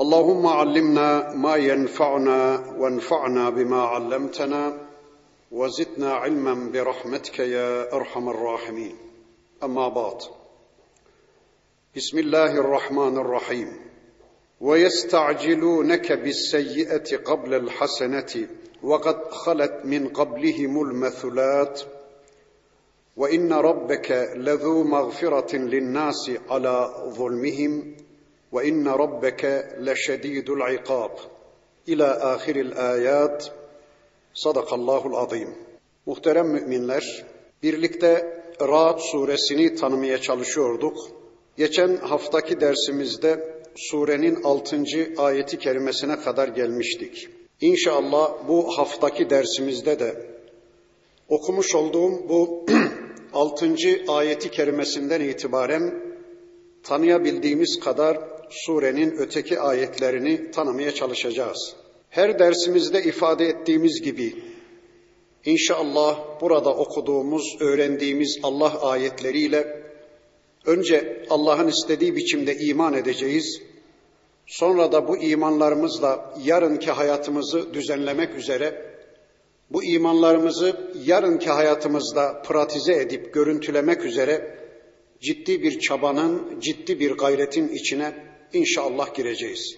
اللهم علمنا ما ينفعنا وانفعنا بما علمتنا وزدنا علما برحمتك يا أرحم الراحمين. أما بعد بسم الله الرحمن الرحيم. ويستعجلونك بالسيئة قبل الحسنة وقد خلت من قبلهم المثلات. وإن ربك لذو مغفرة للناس على ظلمهم. وان ربك لشديد العقاب الى اخر الايات Sadakallahul azim. Muhterem müminler, birlikte Ra'd suresini tanımaya çalışıyorduk. Geçen haftaki dersimizde surenin 6. ayeti kerimesine kadar gelmiştik. İnşallah bu haftaki dersimizde de okumuş olduğum bu 6. ayeti kerimesinden itibaren tanıyabildiğimiz kadar surenin öteki ayetlerini tanımaya çalışacağız. Her dersimizde ifade ettiğimiz gibi inşallah burada okuduğumuz, öğrendiğimiz Allah ayetleriyle önce Allah'ın istediği biçimde iman edeceğiz. Sonra da bu imanlarımızla yarınki hayatımızı düzenlemek üzere bu imanlarımızı yarınki hayatımızda pratize edip görüntülemek üzere ciddi bir çabanın, ciddi bir gayretin içine inşallah gireceğiz.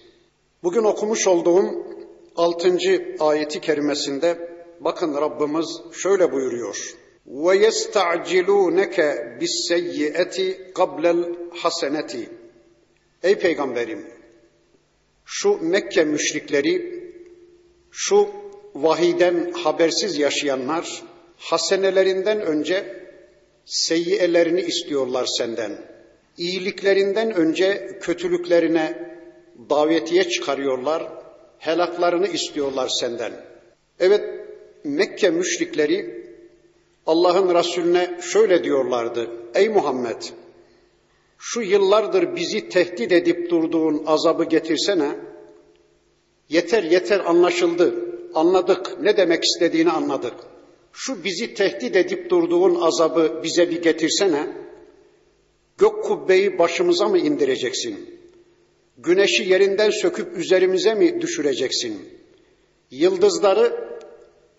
Bugün okumuş olduğum 6. ayeti kerimesinde bakın Rabbimiz şöyle buyuruyor. Ve yesta'cilûneke bis-seyyi'eti qablel haseneti. Ey peygamberim şu Mekke müşrikleri şu vahiden habersiz yaşayanlar hasenelerinden önce seyyiyelerini istiyorlar senden. İyiliklerinden önce kötülüklerine davetiye çıkarıyorlar, helaklarını istiyorlar senden. Evet, Mekke müşrikleri Allah'ın Resulüne şöyle diyorlardı. Ey Muhammed, şu yıllardır bizi tehdit edip durduğun azabı getirsene. Yeter yeter anlaşıldı, anladık, ne demek istediğini anladık. Şu bizi tehdit edip durduğun azabı bize bir getirsene. Gök kubbeyi başımıza mı indireceksin? Güneşi yerinden söküp üzerimize mi düşüreceksin? Yıldızları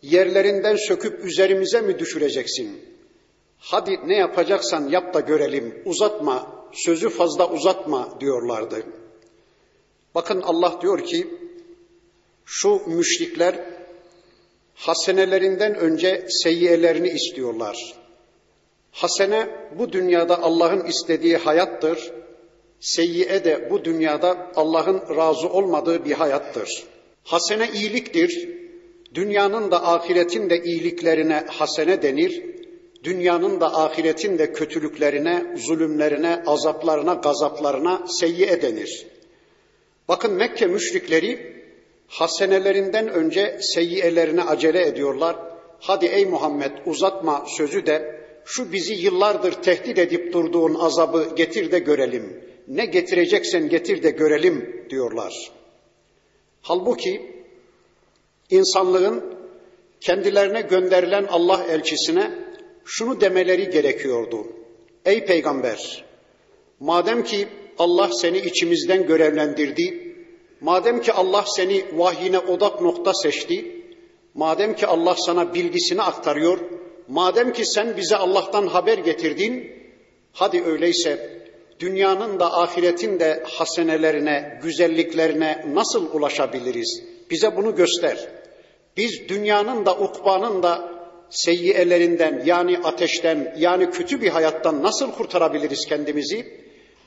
yerlerinden söküp üzerimize mi düşüreceksin? Hadi ne yapacaksan yap da görelim. Uzatma, sözü fazla uzatma diyorlardı. Bakın Allah diyor ki şu müşrikler hasenelerinden önce seyyiyelerini istiyorlar. Hasene bu dünyada Allah'ın istediği hayattır. Seyyiye de bu dünyada Allah'ın razı olmadığı bir hayattır. Hasene iyiliktir. Dünyanın da ahiretin de iyiliklerine hasene denir. Dünyanın da ahiretin de kötülüklerine, zulümlerine, azaplarına, gazaplarına seyyiye denir. Bakın Mekke müşrikleri hasenelerinden önce seyyiyelerine acele ediyorlar. Hadi ey Muhammed uzatma sözü de şu bizi yıllardır tehdit edip durduğun azabı getir de görelim. Ne getireceksen getir de görelim diyorlar. Halbuki insanlığın kendilerine gönderilen Allah elçisine şunu demeleri gerekiyordu. Ey peygamber, madem ki Allah seni içimizden görevlendirdi, madem ki Allah seni vahyine odak nokta seçti, madem ki Allah sana bilgisini aktarıyor, madem ki sen bize Allah'tan haber getirdin, hadi öyleyse dünyanın da ahiretin de hasenelerine, güzelliklerine nasıl ulaşabiliriz? Bize bunu göster. Biz dünyanın da ukbanın da seyyiyelerinden yani ateşten yani kötü bir hayattan nasıl kurtarabiliriz kendimizi?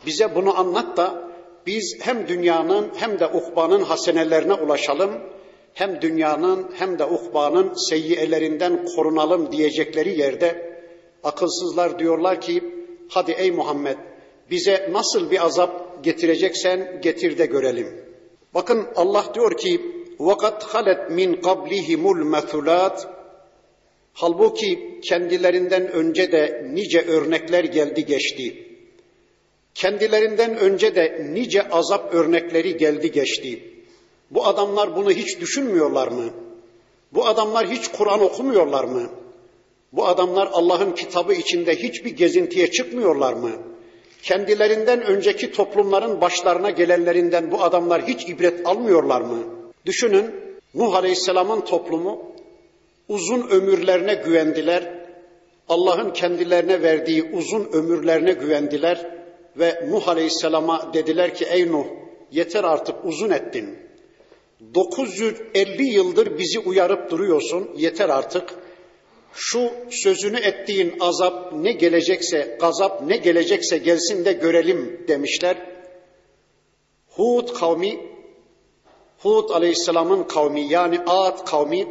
Bize bunu anlat da biz hem dünyanın hem de ukbanın hasenelerine ulaşalım, hem dünyanın hem de ukbanın seyyiyelerinden korunalım diyecekleri yerde akılsızlar diyorlar ki hadi ey Muhammed bize nasıl bir azap getireceksen getir de görelim. Bakın Allah diyor ki وَقَدْ خَلَتْ مِنْ قَبْلِهِمُ الْمَثُلَاتِ Halbuki kendilerinden önce de nice örnekler geldi geçti. Kendilerinden önce de nice azap örnekleri geldi geçti. Bu adamlar bunu hiç düşünmüyorlar mı? Bu adamlar hiç Kur'an okumuyorlar mı? Bu adamlar Allah'ın kitabı içinde hiçbir gezintiye çıkmıyorlar mı? Kendilerinden önceki toplumların başlarına gelenlerinden bu adamlar hiç ibret almıyorlar mı? Düşünün Nuh Aleyhisselam'ın toplumu uzun ömürlerine güvendiler. Allah'ın kendilerine verdiği uzun ömürlerine güvendiler ve Nuh Aleyhisselam'a dediler ki ey Nuh yeter artık uzun ettin. 950 yıldır bizi uyarıp duruyorsun yeter artık. Şu sözünü ettiğin azap ne gelecekse, gazap ne gelecekse gelsin de görelim demişler. Hud kavmi, Hud aleyhisselamın kavmi yani Ad kavmi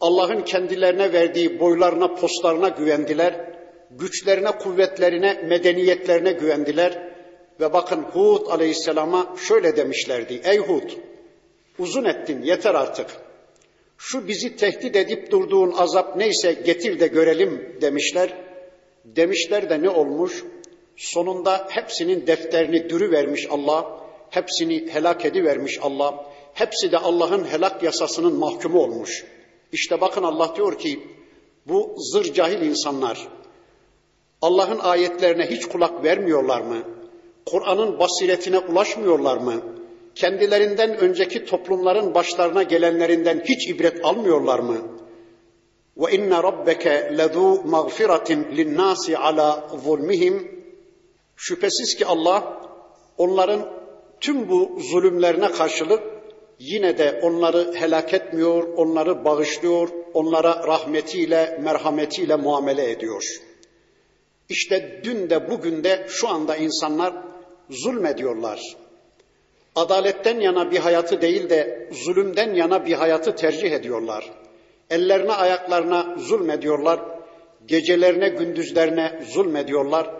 Allah'ın kendilerine verdiği boylarına, postlarına güvendiler. Güçlerine, kuvvetlerine, medeniyetlerine güvendiler. Ve bakın Hud aleyhisselama şöyle demişlerdi. Ey Hud, uzun ettin, yeter artık. Şu bizi tehdit edip durduğun azap neyse getir de görelim demişler. Demişler de ne olmuş? Sonunda hepsinin defterini dürü vermiş Allah. Hepsini helak edivermiş Allah. Hepsi de Allah'ın helak yasasının mahkumu olmuş. İşte bakın Allah diyor ki bu zır cahil insanlar Allah'ın ayetlerine hiç kulak vermiyorlar mı? Kur'an'ın basiretine ulaşmıyorlar mı? Kendilerinden önceki toplumların başlarına gelenlerinden hiç ibret almıyorlar mı? Ve inne rabbeke lezu mağfiratin linnasi ala zulmihim Şüphesiz ki Allah onların tüm bu zulümlerine karşılık yine de onları helak etmiyor, onları bağışlıyor, onlara rahmetiyle, merhametiyle muamele ediyor. İşte dün de bugün de şu anda insanlar zulmediyorlar. Adaletten yana bir hayatı değil de zulümden yana bir hayatı tercih ediyorlar. Ellerine ayaklarına zulmediyorlar, gecelerine gündüzlerine zulmediyorlar,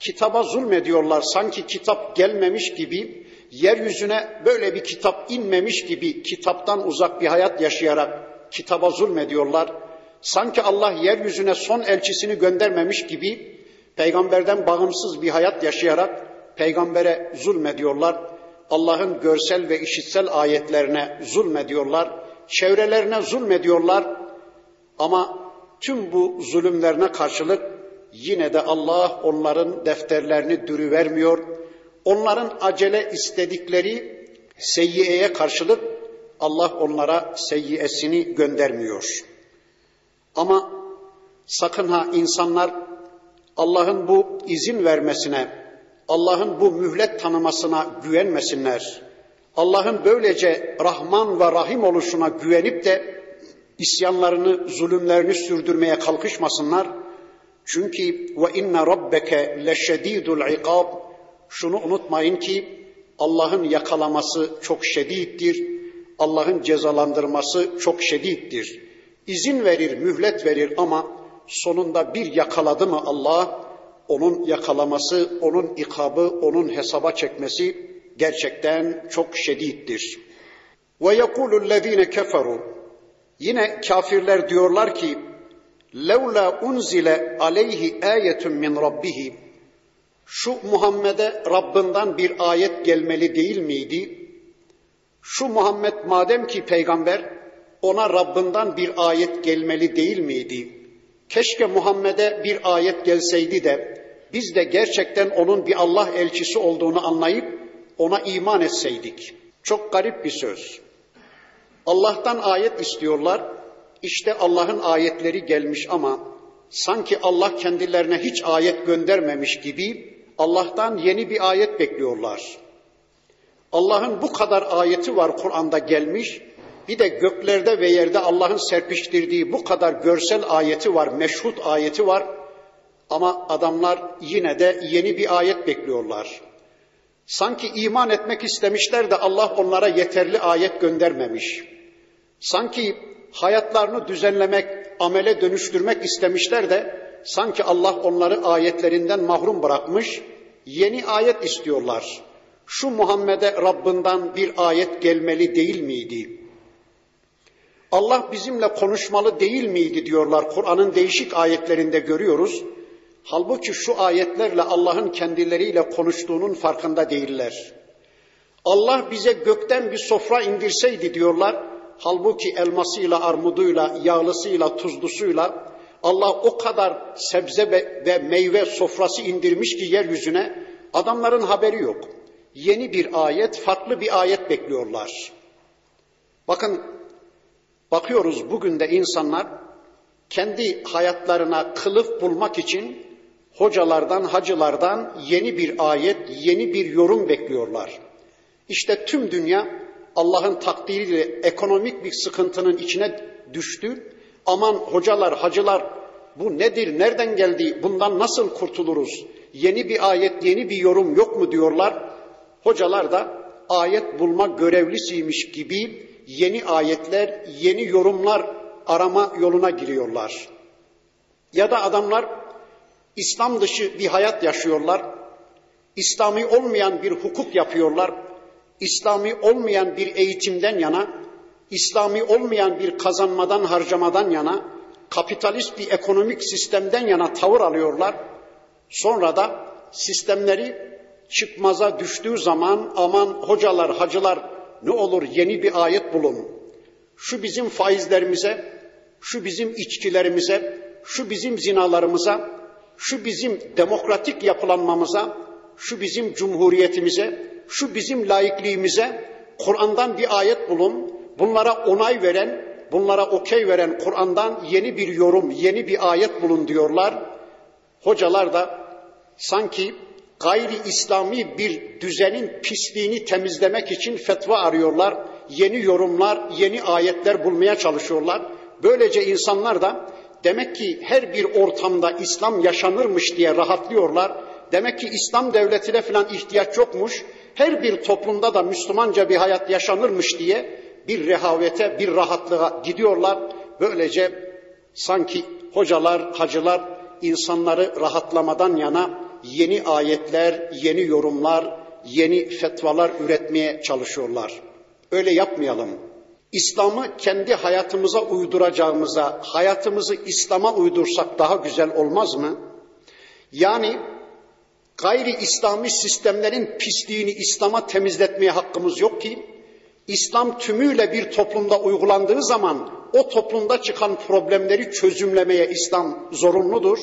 kitaba zulmediyorlar sanki kitap gelmemiş gibi yeryüzüne böyle bir kitap inmemiş gibi kitaptan uzak bir hayat yaşayarak kitaba zulmediyorlar. Sanki Allah yeryüzüne son elçisini göndermemiş gibi peygamberden bağımsız bir hayat yaşayarak peygambere zulmediyorlar. Allah'ın görsel ve işitsel ayetlerine zulmediyorlar. Çevrelerine zulmediyorlar. Ama tüm bu zulümlerine karşılık yine de Allah onların defterlerini dürü vermiyor Onların acele istedikleri seyyiyeye karşılık Allah onlara seyyiyesini göndermiyor. Ama sakın ha insanlar Allah'ın bu izin vermesine, Allah'ın bu mühlet tanımasına güvenmesinler. Allah'ın böylece Rahman ve Rahim oluşuna güvenip de isyanlarını, zulümlerini sürdürmeye kalkışmasınlar. Çünkü ve inne rabbeke leşedidul ikab şunu unutmayın ki Allah'ın yakalaması çok şedittir. Allah'ın cezalandırması çok şedittir. İzin verir, mühlet verir ama sonunda bir yakaladı mı Allah, onun yakalaması, onun ikabı, onun hesaba çekmesi gerçekten çok şedittir. Ve yekulü'llezine keferu Yine kafirler diyorlar ki levla unzile aleyhi ayetun min rabbihi şu Muhammed'e Rabbinden bir ayet gelmeli değil miydi? Şu Muhammed madem ki peygamber ona Rabbinden bir ayet gelmeli değil miydi? Keşke Muhammed'e bir ayet gelseydi de biz de gerçekten onun bir Allah elçisi olduğunu anlayıp ona iman etseydik. Çok garip bir söz. Allah'tan ayet istiyorlar. İşte Allah'ın ayetleri gelmiş ama sanki Allah kendilerine hiç ayet göndermemiş gibi Allah'tan yeni bir ayet bekliyorlar. Allah'ın bu kadar ayeti var Kur'an'da gelmiş. Bir de göklerde ve yerde Allah'ın serpiştirdiği bu kadar görsel ayeti var, meşhut ayeti var. Ama adamlar yine de yeni bir ayet bekliyorlar. Sanki iman etmek istemişler de Allah onlara yeterli ayet göndermemiş. Sanki hayatlarını düzenlemek, amele dönüştürmek istemişler de sanki Allah onları ayetlerinden mahrum bırakmış, yeni ayet istiyorlar. Şu Muhammed'e Rabbinden bir ayet gelmeli değil miydi? Allah bizimle konuşmalı değil miydi diyorlar. Kur'an'ın değişik ayetlerinde görüyoruz. Halbuki şu ayetlerle Allah'ın kendileriyle konuştuğunun farkında değiller. Allah bize gökten bir sofra indirseydi diyorlar. Halbuki elmasıyla, armuduyla, yağlısıyla, tuzlusuyla Allah o kadar sebze ve meyve sofrası indirmiş ki yeryüzüne adamların haberi yok. Yeni bir ayet, farklı bir ayet bekliyorlar. Bakın bakıyoruz bugün de insanlar kendi hayatlarına kılıf bulmak için hocalardan, hacılardan yeni bir ayet, yeni bir yorum bekliyorlar. İşte tüm dünya Allah'ın takdiriyle ekonomik bir sıkıntının içine düştü. Aman hocalar, hacılar bu nedir, nereden geldi, bundan nasıl kurtuluruz? Yeni bir ayet, yeni bir yorum yok mu diyorlar. Hocalar da ayet bulma görevlisiymiş gibi yeni ayetler, yeni yorumlar arama yoluna giriyorlar. Ya da adamlar İslam dışı bir hayat yaşıyorlar. İslami olmayan bir hukuk yapıyorlar. İslami olmayan bir eğitimden yana, İslami olmayan bir kazanmadan, harcamadan yana, kapitalist bir ekonomik sistemden yana tavır alıyorlar. Sonra da sistemleri çıkmaza düştüğü zaman aman hocalar, hacılar ne olur yeni bir ayet bulun. Şu bizim faizlerimize, şu bizim içkilerimize, şu bizim zinalarımıza, şu bizim demokratik yapılanmamıza, şu bizim cumhuriyetimize, şu bizim laikliğimize Kur'an'dan bir ayet bulun. Bunlara onay veren, bunlara okey veren Kur'an'dan yeni bir yorum, yeni bir ayet bulun diyorlar. Hocalar da sanki gayri İslami bir düzenin pisliğini temizlemek için fetva arıyorlar. Yeni yorumlar, yeni ayetler bulmaya çalışıyorlar. Böylece insanlar da demek ki her bir ortamda İslam yaşanırmış diye rahatlıyorlar. Demek ki İslam devletine falan ihtiyaç yokmuş. Her bir toplumda da Müslümanca bir hayat yaşanırmış diye bir rehavete, bir rahatlığa gidiyorlar. Böylece sanki hocalar, hacılar insanları rahatlamadan yana yeni ayetler, yeni yorumlar, yeni fetvalar üretmeye çalışıyorlar. Öyle yapmayalım. İslam'ı kendi hayatımıza uyduracağımıza, hayatımızı İslam'a uydursak daha güzel olmaz mı? Yani gayri İslami sistemlerin pisliğini İslam'a temizletmeye hakkımız yok ki, İslam tümüyle bir toplumda uygulandığı zaman o toplumda çıkan problemleri çözümlemeye İslam zorunludur.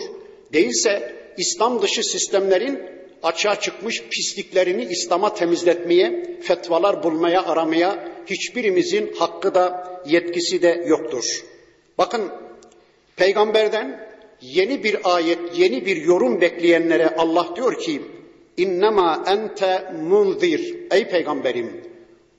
Değilse İslam dışı sistemlerin açığa çıkmış pisliklerini İslam'a temizletmeye, fetvalar bulmaya, aramaya hiçbirimizin hakkı da yetkisi de yoktur. Bakın peygamberden yeni bir ayet, yeni bir yorum bekleyenlere Allah diyor ki İnnemâ ente munzir. Ey peygamberim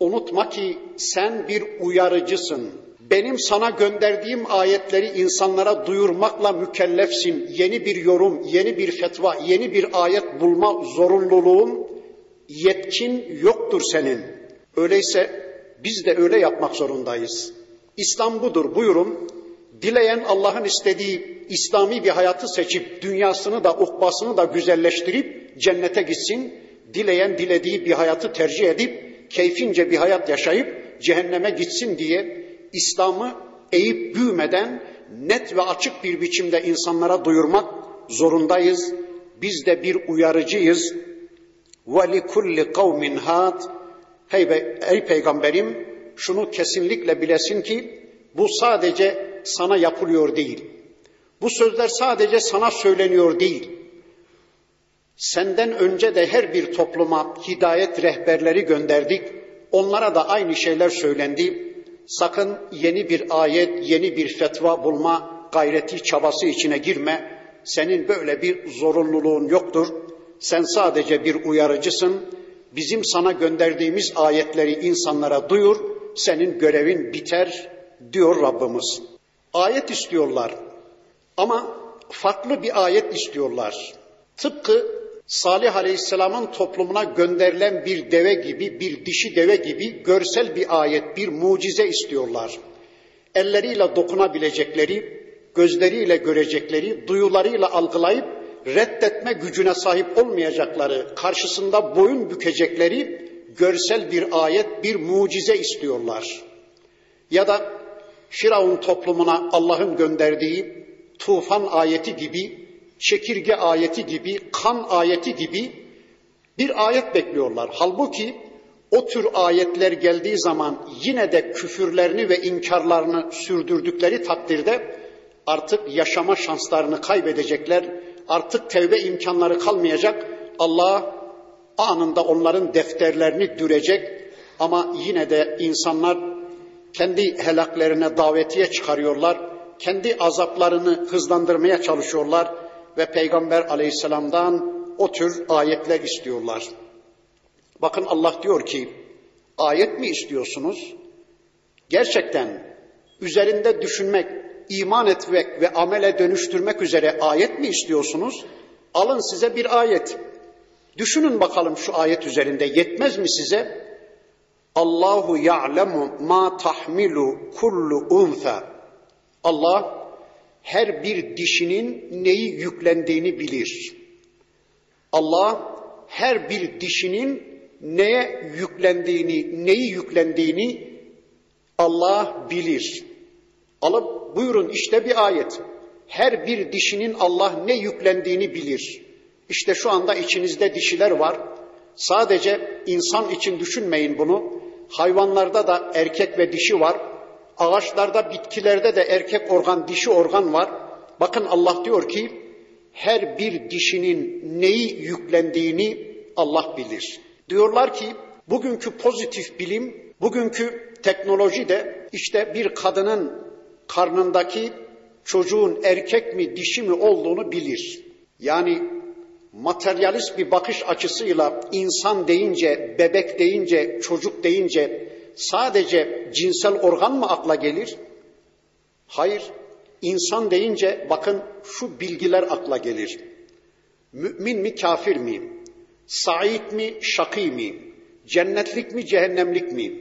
unutma ki sen bir uyarıcısın. Benim sana gönderdiğim ayetleri insanlara duyurmakla mükellefsin. Yeni bir yorum, yeni bir fetva, yeni bir ayet bulma zorunluluğun, yetkin yoktur senin. Öyleyse biz de öyle yapmak zorundayız. İslam budur buyurun. Dileyen Allah'ın istediği İslami bir hayatı seçip dünyasını da ukbasını da güzelleştirip cennete gitsin. Dileyen dilediği bir hayatı tercih edip keyfince bir hayat yaşayıp cehenneme gitsin diye İslam'ı eğip büyümeden net ve açık bir biçimde insanlara duyurmak zorundayız. Biz de bir uyarıcıyız. Ve li kulli. Hey, ey peygamberim şunu kesinlikle bilesin ki bu sadece sana yapılıyor değil. Bu sözler sadece sana söyleniyor değil. Senden önce de her bir topluma hidayet rehberleri gönderdik. Onlara da aynı şeyler söylendi. Sakın yeni bir ayet, yeni bir fetva bulma gayreti çabası içine girme. Senin böyle bir zorunluluğun yoktur. Sen sadece bir uyarıcısın. Bizim sana gönderdiğimiz ayetleri insanlara duyur. Senin görevin biter diyor Rabbimiz. Ayet istiyorlar ama farklı bir ayet istiyorlar. Tıpkı Salih Aleyhisselam'ın toplumuna gönderilen bir deve gibi, bir dişi deve gibi görsel bir ayet, bir mucize istiyorlar. Elleriyle dokunabilecekleri, gözleriyle görecekleri, duyularıyla algılayıp reddetme gücüne sahip olmayacakları, karşısında boyun bükecekleri görsel bir ayet, bir mucize istiyorlar. Ya da Firavun toplumuna Allah'ın gönderdiği tufan ayeti gibi, çekirge ayeti gibi, kan ayeti gibi bir ayet bekliyorlar. Halbuki o tür ayetler geldiği zaman yine de küfürlerini ve inkarlarını sürdürdükleri takdirde artık yaşama şanslarını kaybedecekler. Artık tevbe imkanları kalmayacak. Allah anında onların defterlerini dürecek ama yine de insanlar kendi helaklerine davetiye çıkarıyorlar. Kendi azaplarını hızlandırmaya çalışıyorlar ve Peygamber aleyhisselamdan o tür ayetler istiyorlar. Bakın Allah diyor ki, ayet mi istiyorsunuz? Gerçekten üzerinde düşünmek, iman etmek ve amele dönüştürmek üzere ayet mi istiyorsunuz? Alın size bir ayet. Düşünün bakalım şu ayet üzerinde yetmez mi size? Allahu ya'lemu ma tahmilu kullu unsa. Allah her bir dişinin neyi yüklendiğini bilir. Allah her bir dişinin neye yüklendiğini, neyi yüklendiğini Allah bilir. Alıp buyurun işte bir ayet. Her bir dişinin Allah ne yüklendiğini bilir. İşte şu anda içinizde dişiler var. Sadece insan için düşünmeyin bunu. Hayvanlarda da erkek ve dişi var. Ağaçlarda, bitkilerde de erkek organ, dişi organ var. Bakın Allah diyor ki her bir dişinin neyi yüklendiğini Allah bilir. Diyorlar ki bugünkü pozitif bilim, bugünkü teknoloji de işte bir kadının karnındaki çocuğun erkek mi dişi mi olduğunu bilir. Yani materyalist bir bakış açısıyla insan deyince, bebek deyince, çocuk deyince sadece cinsel organ mı akla gelir? Hayır. İnsan deyince bakın şu bilgiler akla gelir. Mümin mi kafir mi? Said mi şakî mi? Cennetlik mi cehennemlik mi?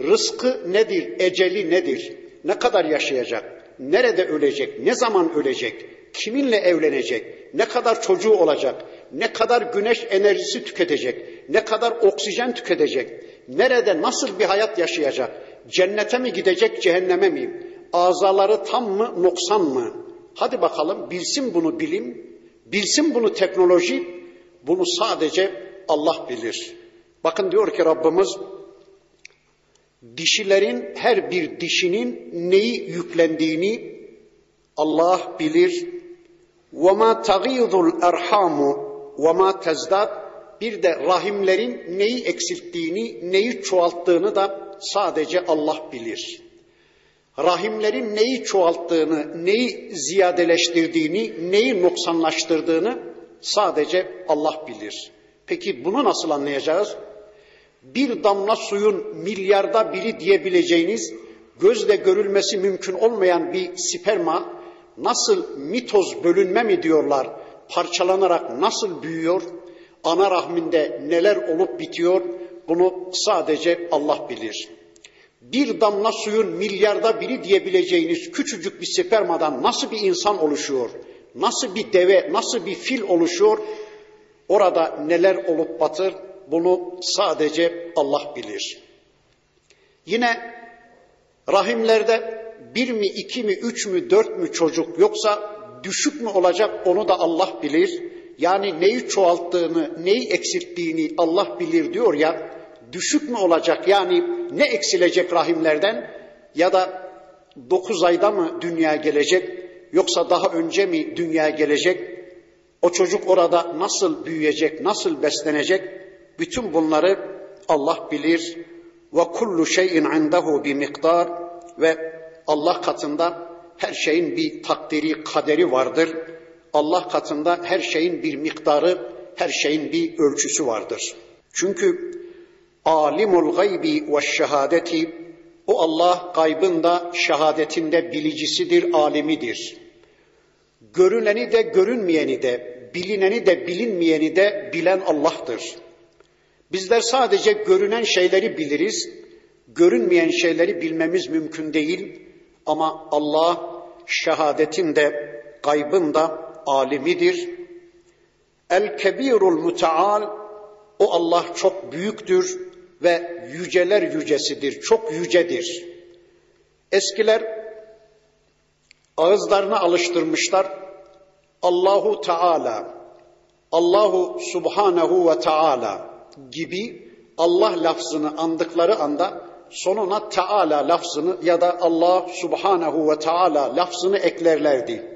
Rızkı nedir? Eceli nedir? Ne kadar yaşayacak? Nerede ölecek? Ne zaman ölecek? Kiminle evlenecek? Ne kadar çocuğu olacak? Ne kadar güneş enerjisi tüketecek? Ne kadar oksijen tüketecek? Nerede nasıl bir hayat yaşayacak? Cennete mi gidecek, cehenneme mi? Azaları tam mı, noksan mı? Hadi bakalım bilsin bunu bilim, bilsin bunu teknoloji, bunu sadece Allah bilir. Bakın diyor ki Rabbimiz dişilerin her bir dişinin neyi yüklendiğini Allah bilir. وَمَا تَغِيضُ الْاَرْحَامُ وَمَا تَزْدَادُ bir de rahimlerin neyi eksilttiğini, neyi çoğalttığını da sadece Allah bilir. Rahimlerin neyi çoğalttığını, neyi ziyadeleştirdiğini, neyi noksanlaştırdığını sadece Allah bilir. Peki bunu nasıl anlayacağız? Bir damla suyun milyarda biri diyebileceğiniz gözle görülmesi mümkün olmayan bir sperma nasıl mitoz bölünme mi diyorlar parçalanarak nasıl büyüyor? Ana rahminde neler olup bitiyor? Bunu sadece Allah bilir. Bir damla suyun milyarda biri diyebileceğiniz küçücük bir spermadan nasıl bir insan oluşuyor? Nasıl bir deve, nasıl bir fil oluşuyor? Orada neler olup batır? Bunu sadece Allah bilir. Yine rahimlerde bir mi, iki mi, üç mü, dört mü çocuk yoksa düşük mü olacak onu da Allah bilir. Yani neyi çoğalttığını, neyi eksilttiğini Allah bilir diyor ya. Düşük mü olacak yani ne eksilecek rahimlerden ya da dokuz ayda mı dünya gelecek yoksa daha önce mi dünya gelecek? O çocuk orada nasıl büyüyecek, nasıl beslenecek? Bütün bunları Allah bilir. Ve kullu şeyin indehu bi miktar ve Allah katında her şeyin bir takdiri, kaderi vardır. Allah katında her şeyin bir miktarı, her şeyin bir ölçüsü vardır. Çünkü alimul gaybi ve şehadeti o Allah gaybında, şehadetinde bilicisidir, alimidir. Görüneni de görünmeyeni de, bilineni de bilinmeyeni de bilen Allah'tır. Bizler sadece görünen şeyleri biliriz, görünmeyen şeyleri bilmemiz mümkün değil. Ama Allah şehadetin de gaybın da alimidir. El kebirul muteal o Allah çok büyüktür ve yüceler yücesidir, çok yücedir. Eskiler ağızlarını alıştırmışlar. Allahu Teala, Allahu Subhanahu ve Teala gibi Allah lafzını andıkları anda sonuna Teala lafzını ya da Allah Subhanahu ve Teala lafzını eklerlerdi.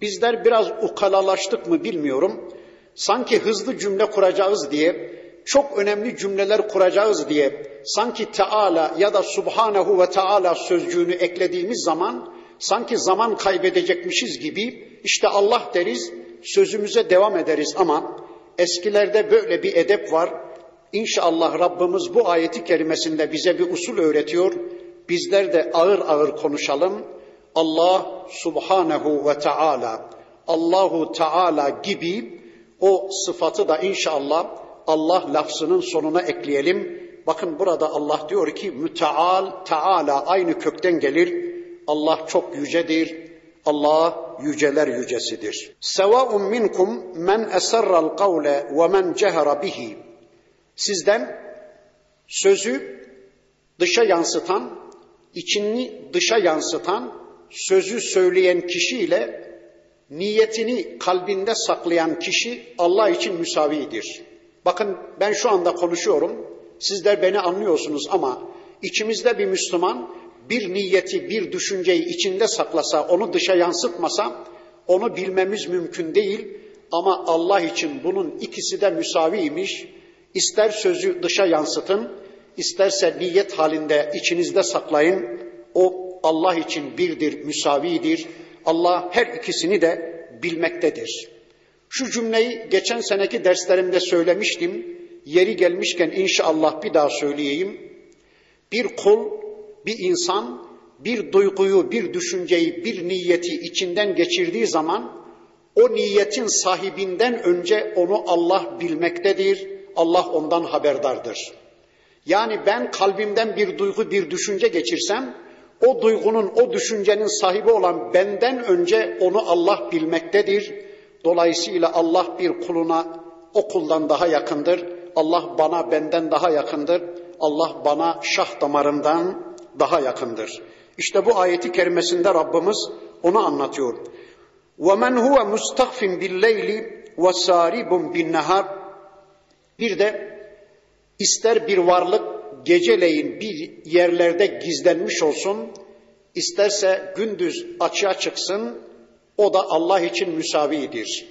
Bizler biraz ukalalaştık mı bilmiyorum. Sanki hızlı cümle kuracağız diye, çok önemli cümleler kuracağız diye, sanki Teala ya da Subhanahu ve Teala sözcüğünü eklediğimiz zaman sanki zaman kaybedecekmişiz gibi işte Allah deriz, sözümüze devam ederiz ama eskilerde böyle bir edep var. İnşallah Rabbimiz bu ayeti kerimesinde bize bir usul öğretiyor. Bizler de ağır ağır konuşalım. Allah Subhanahu ve Teala, Allahu Teala gibi o sıfatı da inşallah Allah lafzının sonuna ekleyelim. Bakın burada Allah diyor ki müteal, Teala aynı kökten gelir. Allah çok yücedir. Allah yüceler yücesidir. Sevaun minkum men esarral kavle ve men cehara bihi. Sizden sözü dışa yansıtan, içini dışa yansıtan, sözü söyleyen kişiyle niyetini kalbinde saklayan kişi Allah için müsavidir. Bakın ben şu anda konuşuyorum. Sizler beni anlıyorsunuz ama içimizde bir Müslüman bir niyeti, bir düşünceyi içinde saklasa, onu dışa yansıtmasa onu bilmemiz mümkün değil. Ama Allah için bunun ikisi de müsaviymiş. İster sözü dışa yansıtın, isterse niyet halinde içinizde saklayın. O Allah için birdir, müsavidir. Allah her ikisini de bilmektedir. Şu cümleyi geçen seneki derslerimde söylemiştim. Yeri gelmişken inşallah bir daha söyleyeyim. Bir kul, bir insan bir duyguyu, bir düşünceyi, bir niyeti içinden geçirdiği zaman o niyetin sahibinden önce onu Allah bilmektedir. Allah ondan haberdardır. Yani ben kalbimden bir duygu, bir düşünce geçirsem o duygunun, o düşüncenin sahibi olan benden önce onu Allah bilmektedir. Dolayısıyla Allah bir kuluna o kuldan daha yakındır. Allah bana benden daha yakındır. Allah bana şah damarından daha yakındır. İşte bu ayeti kerimesinde Rabbimiz onu anlatıyor. وَمَنْ هُوَ مُسْتَخْفٍ بِالْلَيْلِ وَسَارِبٌ بِالنَّهَارِ Bir de ister bir varlık geceleyin bir yerlerde gizlenmiş olsun, isterse gündüz açığa çıksın, o da Allah için müsavidir.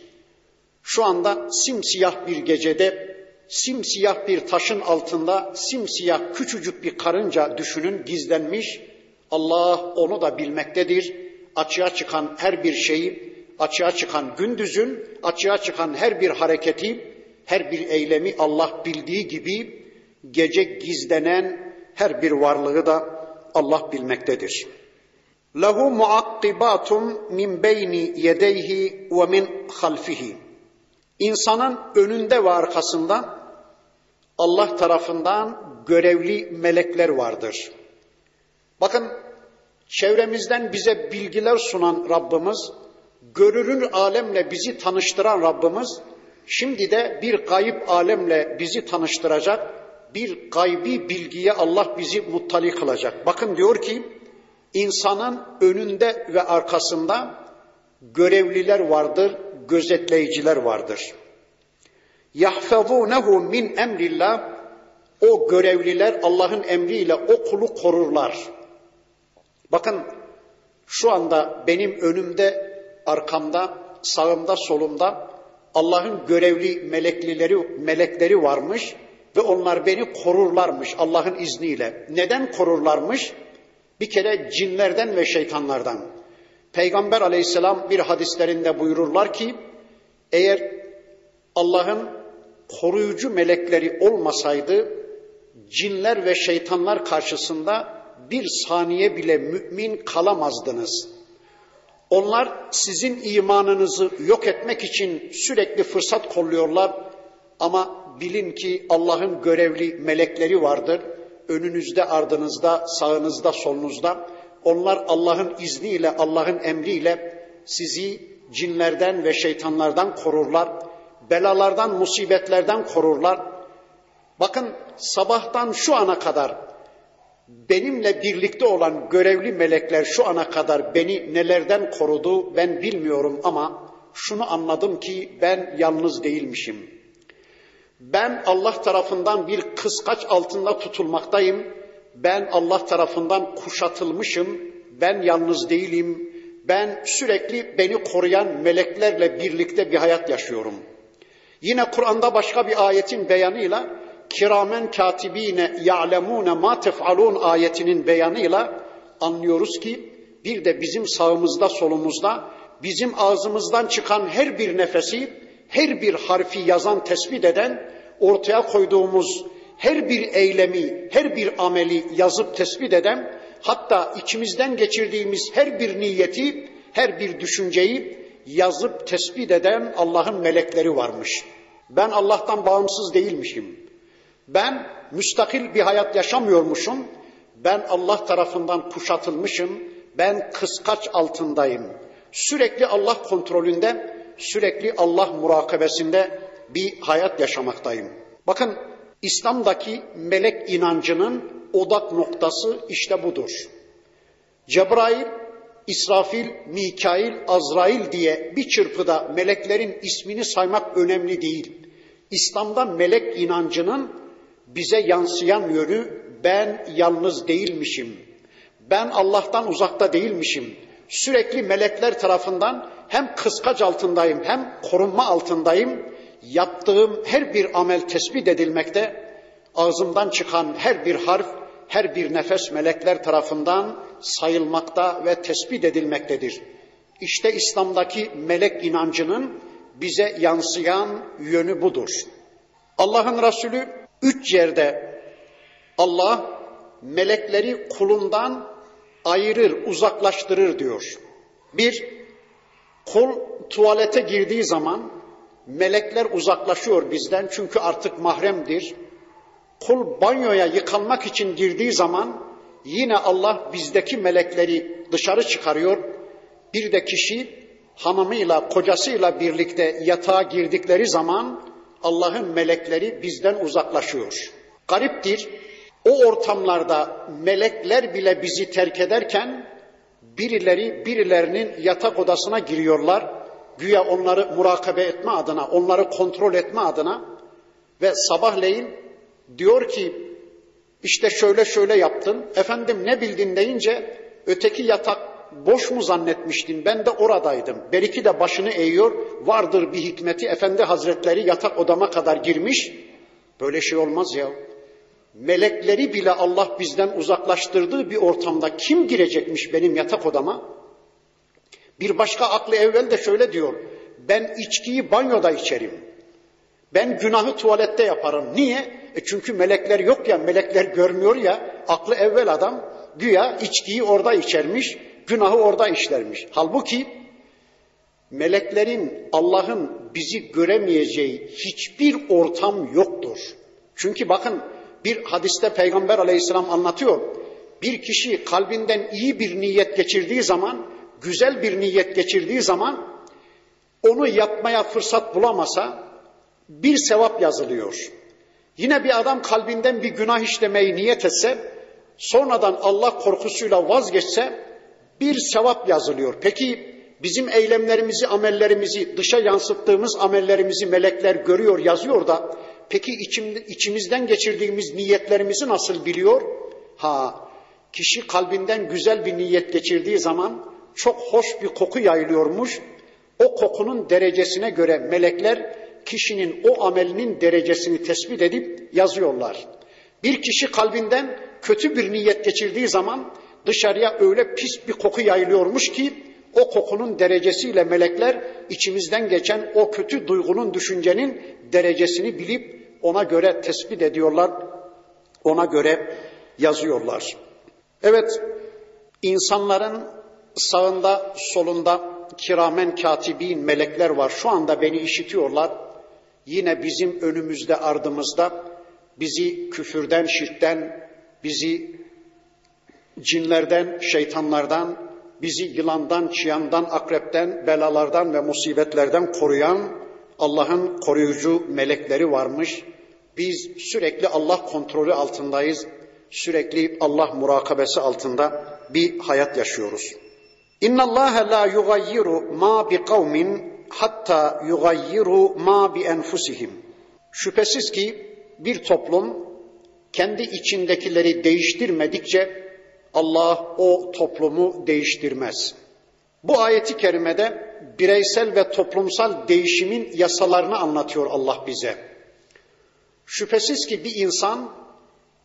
Şu anda simsiyah bir gecede, simsiyah bir taşın altında, simsiyah küçücük bir karınca düşünün gizlenmiş. Allah onu da bilmektedir. Açığa çıkan her bir şeyi, açığa çıkan gündüzün, açığa çıkan her bir hareketi, her bir eylemi Allah bildiği gibi gece gizlenen her bir varlığı da Allah bilmektedir. Lahu muakkibatun min beyni yedeyhi ve min halfihi. İnsanın önünde ve arkasında Allah tarafından görevli melekler vardır. Bakın çevremizden bize bilgiler sunan Rabbimiz, görünür alemle bizi tanıştıran Rabbimiz, şimdi de bir gayip alemle bizi tanıştıracak, bir gaybi bilgiye Allah bizi muttali kılacak. Bakın diyor ki, insanın önünde ve arkasında görevliler vardır, gözetleyiciler vardır. Yahfazunehu min emrillah o görevliler Allah'ın emriyle o kulu korurlar. Bakın şu anda benim önümde, arkamda, sağımda, solumda Allah'ın görevli meleklileri, melekleri varmış ve onlar beni korurlarmış Allah'ın izniyle. Neden korurlarmış? Bir kere cinlerden ve şeytanlardan. Peygamber aleyhisselam bir hadislerinde buyururlar ki eğer Allah'ın koruyucu melekleri olmasaydı cinler ve şeytanlar karşısında bir saniye bile mümin kalamazdınız. Onlar sizin imanınızı yok etmek için sürekli fırsat kolluyorlar ama bilin ki Allah'ın görevli melekleri vardır. Önünüzde, ardınızda, sağınızda, solunuzda. Onlar Allah'ın izniyle, Allah'ın emriyle sizi cinlerden ve şeytanlardan korurlar. Belalardan, musibetlerden korurlar. Bakın sabahtan şu ana kadar benimle birlikte olan görevli melekler şu ana kadar beni nelerden korudu ben bilmiyorum ama şunu anladım ki ben yalnız değilmişim. Ben Allah tarafından bir kıskaç altında tutulmaktayım. Ben Allah tarafından kuşatılmışım. Ben yalnız değilim. Ben sürekli beni koruyan meleklerle birlikte bir hayat yaşıyorum. Yine Kur'an'da başka bir ayetin beyanıyla kiramen katibine ya'lemune ma tef'alun ayetinin beyanıyla anlıyoruz ki bir de bizim sağımızda solumuzda bizim ağzımızdan çıkan her bir nefesi, her bir harfi yazan, tespit eden, ortaya koyduğumuz her bir eylemi, her bir ameli yazıp tespit eden, hatta içimizden geçirdiğimiz her bir niyeti, her bir düşünceyi yazıp tespit eden Allah'ın melekleri varmış. Ben Allah'tan bağımsız değilmişim. Ben müstakil bir hayat yaşamıyormuşum. Ben Allah tarafından kuşatılmışım. Ben kıskaç altındayım. Sürekli Allah kontrolünde, sürekli Allah murakabesinde bir hayat yaşamaktayım. Bakın İslam'daki melek inancının odak noktası işte budur. Cebrail, İsrafil, Mikail, Azrail diye bir çırpıda meleklerin ismini saymak önemli değil. İslam'da melek inancının bize yansıyan yönü ben yalnız değilmişim. Ben Allah'tan uzakta değilmişim. Sürekli melekler tarafından hem kıskaç altındayım hem korunma altındayım. Yaptığım her bir amel tespit edilmekte. Ağzımdan çıkan her bir harf, her bir nefes melekler tarafından sayılmakta ve tespit edilmektedir. İşte İslam'daki melek inancının bize yansıyan yönü budur. Allah'ın Resulü üç yerde Allah melekleri kulundan ayırır, uzaklaştırır diyor. Bir, kul tuvalete girdiği zaman melekler uzaklaşıyor bizden çünkü artık mahremdir. Kul banyoya yıkanmak için girdiği zaman yine Allah bizdeki melekleri dışarı çıkarıyor. Bir de kişi hanımıyla, kocasıyla birlikte yatağa girdikleri zaman Allah'ın melekleri bizden uzaklaşıyor. Gariptir. O ortamlarda melekler bile bizi terk ederken birileri birilerinin yatak odasına giriyorlar. Güya onları murakabe etme adına, onları kontrol etme adına ve sabahleyin diyor ki işte şöyle şöyle yaptın. Efendim ne bildin deyince öteki yatak boş mu zannetmiştin? Ben de oradaydım. Belki de başını eğiyor. Vardır bir hikmeti. Efendi Hazretleri yatak odama kadar girmiş. Böyle şey olmaz ya. Melekleri bile Allah bizden uzaklaştırdığı bir ortamda kim girecekmiş benim yatak odama? Bir başka aklı evvel de şöyle diyor. Ben içkiyi banyoda içerim. Ben günahı tuvalette yaparım. Niye? E çünkü melekler yok ya, melekler görmüyor ya. Aklı evvel adam güya içkiyi orada içermiş, günahı orada işlermiş. Halbuki meleklerin Allah'ın bizi göremeyeceği hiçbir ortam yoktur. Çünkü bakın bir hadiste Peygamber aleyhisselam anlatıyor. Bir kişi kalbinden iyi bir niyet geçirdiği zaman, güzel bir niyet geçirdiği zaman onu yapmaya fırsat bulamasa bir sevap yazılıyor. Yine bir adam kalbinden bir günah işlemeyi niyet etse, sonradan Allah korkusuyla vazgeçse bir sevap yazılıyor. Peki bizim eylemlerimizi, amellerimizi, dışa yansıttığımız amellerimizi melekler görüyor, yazıyor da peki içim, içimizden geçirdiğimiz niyetlerimizi nasıl biliyor? Ha, kişi kalbinden güzel bir niyet geçirdiği zaman çok hoş bir koku yayılıyormuş. O kokunun derecesine göre melekler kişinin o amelinin derecesini tespit edip yazıyorlar. Bir kişi kalbinden kötü bir niyet geçirdiği zaman dışarıya öyle pis bir koku yayılıyormuş ki o kokunun derecesiyle melekler içimizden geçen o kötü duygunun, düşüncenin derecesini bilip ona göre tespit ediyorlar, ona göre yazıyorlar. Evet, insanların sağında, solunda kiramen katibin melekler var. Şu anda beni işitiyorlar. Yine bizim önümüzde, ardımızda bizi küfürden, şirkten, bizi cinlerden, şeytanlardan, bizi yılandan, çıyandan, akrepten, belalardan ve musibetlerden koruyan Allah'ın koruyucu melekleri varmış. Biz sürekli Allah kontrolü altındayız. sürekli Allah murakabesi altında bir hayat yaşıyoruz. İnna Allah la yugayyiru ma bi kavmin hatta yugayyiru ma bi enfusihim. Şüphesiz ki bir toplum kendi içindekileri değiştirmedikçe Allah o toplumu değiştirmez. Bu ayeti kerimede bireysel ve toplumsal değişimin yasalarını anlatıyor Allah bize. Şüphesiz ki bir insan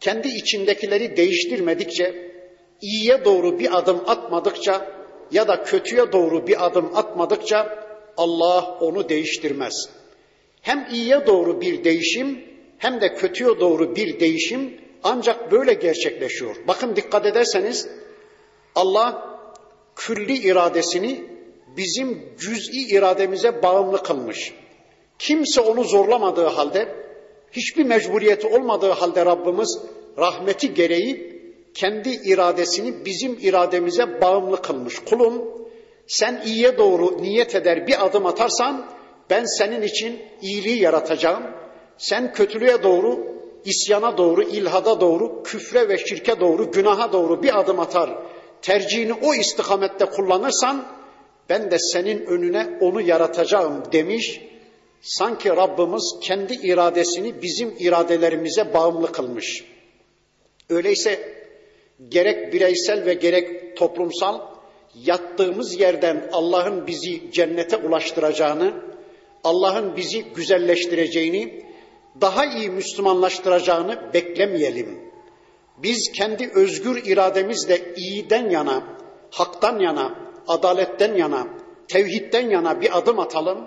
kendi içindekileri değiştirmedikçe, iyiye doğru bir adım atmadıkça ya da kötüye doğru bir adım atmadıkça Allah onu değiştirmez. Hem iyiye doğru bir değişim hem de kötüye doğru bir değişim ancak böyle gerçekleşiyor. Bakın dikkat ederseniz Allah külli iradesini bizim cüz'i irademize bağımlı kılmış. Kimse onu zorlamadığı halde, hiçbir mecburiyeti olmadığı halde Rabbimiz rahmeti gereği kendi iradesini bizim irademize bağımlı kılmış. Kulum sen iyiye doğru niyet eder bir adım atarsan ben senin için iyiliği yaratacağım. Sen kötülüğe doğru, isyana doğru, ilhada doğru, küfre ve şirke doğru, günaha doğru bir adım atar. Tercihini o istikamette kullanırsan ben de senin önüne onu yaratacağım demiş. Sanki Rabbimiz kendi iradesini bizim iradelerimize bağımlı kılmış. Öyleyse gerek bireysel ve gerek toplumsal yattığımız yerden Allah'ın bizi cennete ulaştıracağını, Allah'ın bizi güzelleştireceğini, daha iyi Müslümanlaştıracağını beklemeyelim. Biz kendi özgür irademizle iyiden yana, haktan yana, adaletten yana, tevhidden yana bir adım atalım.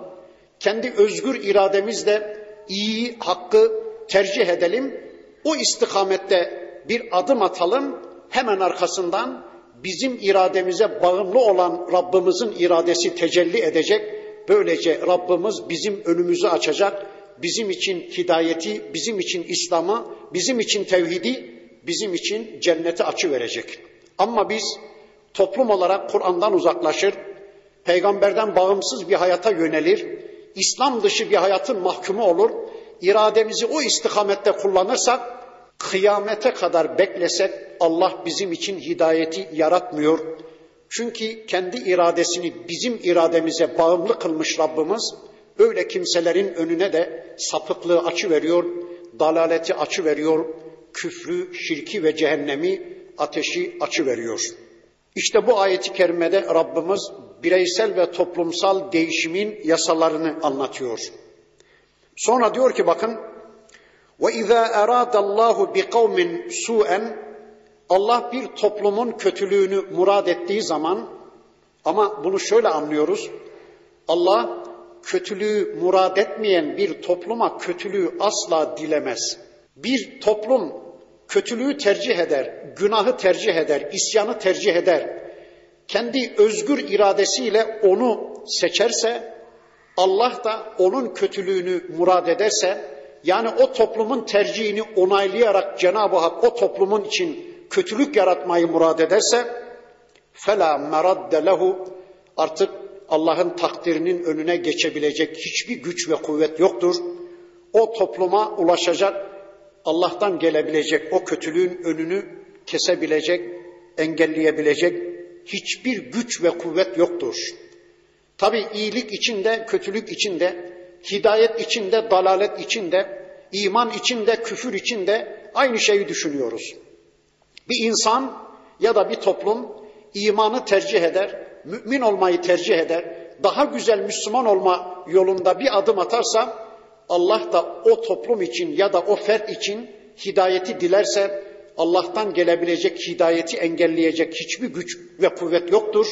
Kendi özgür irademizle iyi, hakkı tercih edelim. O istikamette bir adım atalım. Hemen arkasından bizim irademize bağımlı olan Rabbimizin iradesi tecelli edecek. Böylece Rabbimiz bizim önümüzü açacak. Bizim için hidayeti, bizim için İslam'ı, bizim için tevhidi, bizim için cenneti açı verecek. Ama biz toplum olarak Kur'an'dan uzaklaşır, peygamberden bağımsız bir hayata yönelir, İslam dışı bir hayatın mahkumu olur, irademizi o istikamette kullanırsak, kıyamete kadar beklesek Allah bizim için hidayeti yaratmıyor. Çünkü kendi iradesini bizim irademize bağımlı kılmış Rabbimiz, öyle kimselerin önüne de sapıklığı açı veriyor, dalaleti açı veriyor, küfrü, şirki ve cehennemi ateşi açı veriyor. İşte bu ayeti kerimede Rabbimiz bireysel ve toplumsal değişimin yasalarını anlatıyor. Sonra diyor ki bakın izâ erâdallâhu bi kavmin su'en Allah bir toplumun kötülüğünü murad ettiği zaman ama bunu şöyle anlıyoruz. Allah kötülüğü murad etmeyen bir topluma kötülüğü asla dilemez. Bir toplum kötülüğü tercih eder, günahı tercih eder, isyanı tercih eder. Kendi özgür iradesiyle onu seçerse, Allah da onun kötülüğünü murad ederse, yani o toplumun tercihini onaylayarak Cenab-ı Hak o toplumun için kötülük yaratmayı murad ederse, fela meradde lehu artık Allah'ın takdirinin önüne geçebilecek hiçbir güç ve kuvvet yoktur. O topluma ulaşacak Allah'tan gelebilecek o kötülüğün önünü kesebilecek, engelleyebilecek hiçbir güç ve kuvvet yoktur. Tabi iyilik içinde, kötülük içinde, hidayet içinde, dalalet içinde, iman içinde, küfür içinde aynı şeyi düşünüyoruz. Bir insan ya da bir toplum imanı tercih eder, mümin olmayı tercih eder, daha güzel Müslüman olma yolunda bir adım atarsa Allah da o toplum için ya da o fert için hidayeti dilerse Allah'tan gelebilecek hidayeti engelleyecek hiçbir güç ve kuvvet yoktur.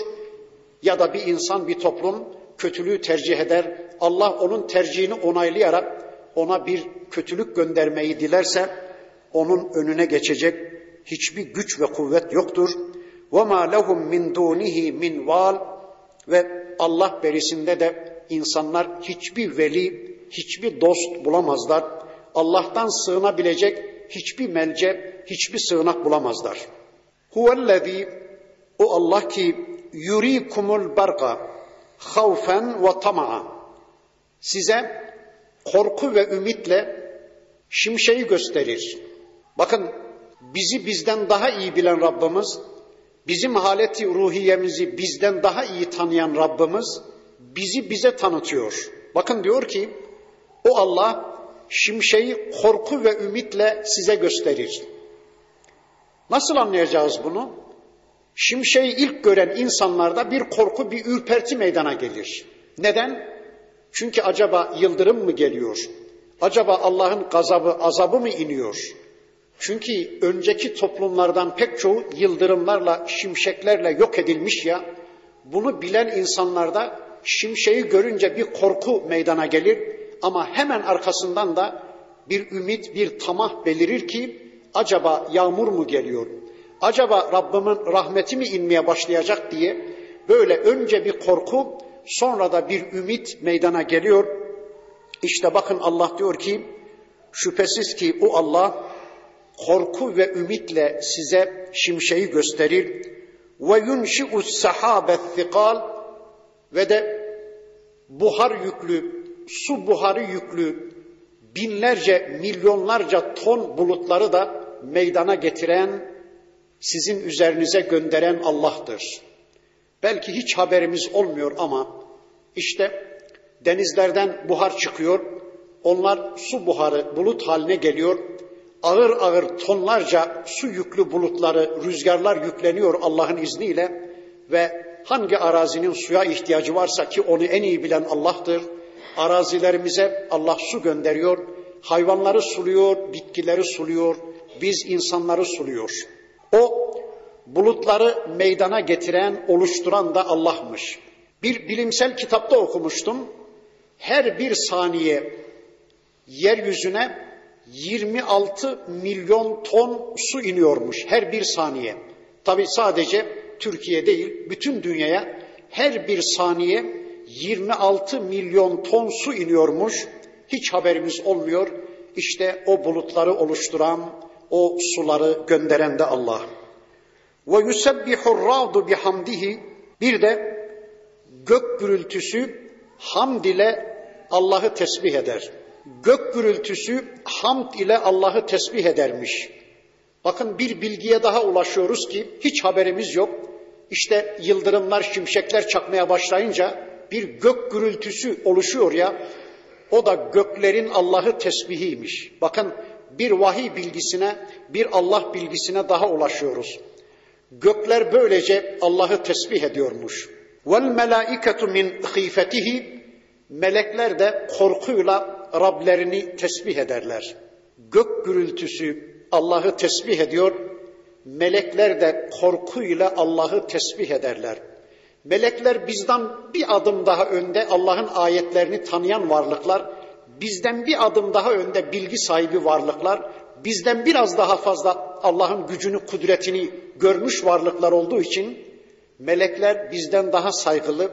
Ya da bir insan, bir toplum kötülüğü tercih eder. Allah onun tercihini onaylayarak ona bir kötülük göndermeyi dilerse onun önüne geçecek hiçbir güç ve kuvvet yoktur. وَمَا لَهُمْ مِنْ دُونِهِ مِنْ val Ve Allah berisinde de insanlar hiçbir veli, hiçbir dost bulamazlar. Allah'tan sığınabilecek hiçbir melce, hiçbir sığınak bulamazlar. Huvellezî o Allah ki yurikumul barqa havfen ve tama'a size korku ve ümitle şimşeği gösterir. Bakın bizi bizden daha iyi bilen Rabbimiz, bizim haleti ruhiyemizi bizden daha iyi tanıyan Rabbimiz bizi bize tanıtıyor. Bakın diyor ki o Allah şimşeği korku ve ümitle size gösterir. Nasıl anlayacağız bunu? Şimşeği ilk gören insanlarda bir korku, bir ürperti meydana gelir. Neden? Çünkü acaba yıldırım mı geliyor? Acaba Allah'ın gazabı, azabı mı iniyor? Çünkü önceki toplumlardan pek çoğu yıldırımlarla, şimşeklerle yok edilmiş ya. Bunu bilen insanlarda şimşeği görünce bir korku meydana gelir ama hemen arkasından da bir ümit, bir tamah belirir ki acaba yağmur mu geliyor? Acaba Rabbimin rahmeti mi inmeye başlayacak diye böyle önce bir korku sonra da bir ümit meydana geliyor. İşte bakın Allah diyor ki şüphesiz ki o Allah korku ve ümitle size şimşeği gösterir. Ve yunşi'us sahabet thikal ve de buhar yüklü, su buharı yüklü binlerce, milyonlarca ton bulutları da meydana getiren, sizin üzerinize gönderen Allah'tır. Belki hiç haberimiz olmuyor ama işte denizlerden buhar çıkıyor, onlar su buharı bulut haline geliyor. Ağır ağır tonlarca su yüklü bulutları, rüzgarlar yükleniyor Allah'ın izniyle ve hangi arazinin suya ihtiyacı varsa ki onu en iyi bilen Allah'tır. Arazilerimize Allah su gönderiyor, hayvanları suluyor, bitkileri suluyor, biz insanları suluyor. O bulutları meydana getiren, oluşturan da Allah'mış. Bir bilimsel kitapta okumuştum. Her bir saniye yeryüzüne 26 milyon ton su iniyormuş her bir saniye. Tabi sadece Türkiye değil, bütün dünyaya her bir saniye 26 milyon ton su iniyormuş. Hiç haberimiz olmuyor. İşte o bulutları oluşturan, o suları gönderen de Allah. Ve yusebbihu ra'du bihamdihi bir de gök gürültüsü hamd ile Allah'ı tesbih eder. Gök gürültüsü hamd ile Allah'ı tesbih edermiş. Bakın bir bilgiye daha ulaşıyoruz ki hiç haberimiz yok. İşte yıldırımlar, şimşekler çakmaya başlayınca bir gök gürültüsü oluşuyor ya. O da göklerin Allah'ı tesbihiymiş. Bakın bir vahiy bilgisine, bir Allah bilgisine daha ulaşıyoruz. Gökler böylece Allah'ı tesbih ediyormuş. Vel melaiketu min khifetihi melekler de korkuyla Rablerini tesbih ederler. Gök gürültüsü Allah'ı tesbih ediyor. Melekler de korkuyla Allah'ı tesbih ederler. Melekler bizden bir adım daha önde Allah'ın ayetlerini tanıyan varlıklar, bizden bir adım daha önde bilgi sahibi varlıklar, bizden biraz daha fazla Allah'ın gücünü, kudretini görmüş varlıklar olduğu için melekler bizden daha saygılı,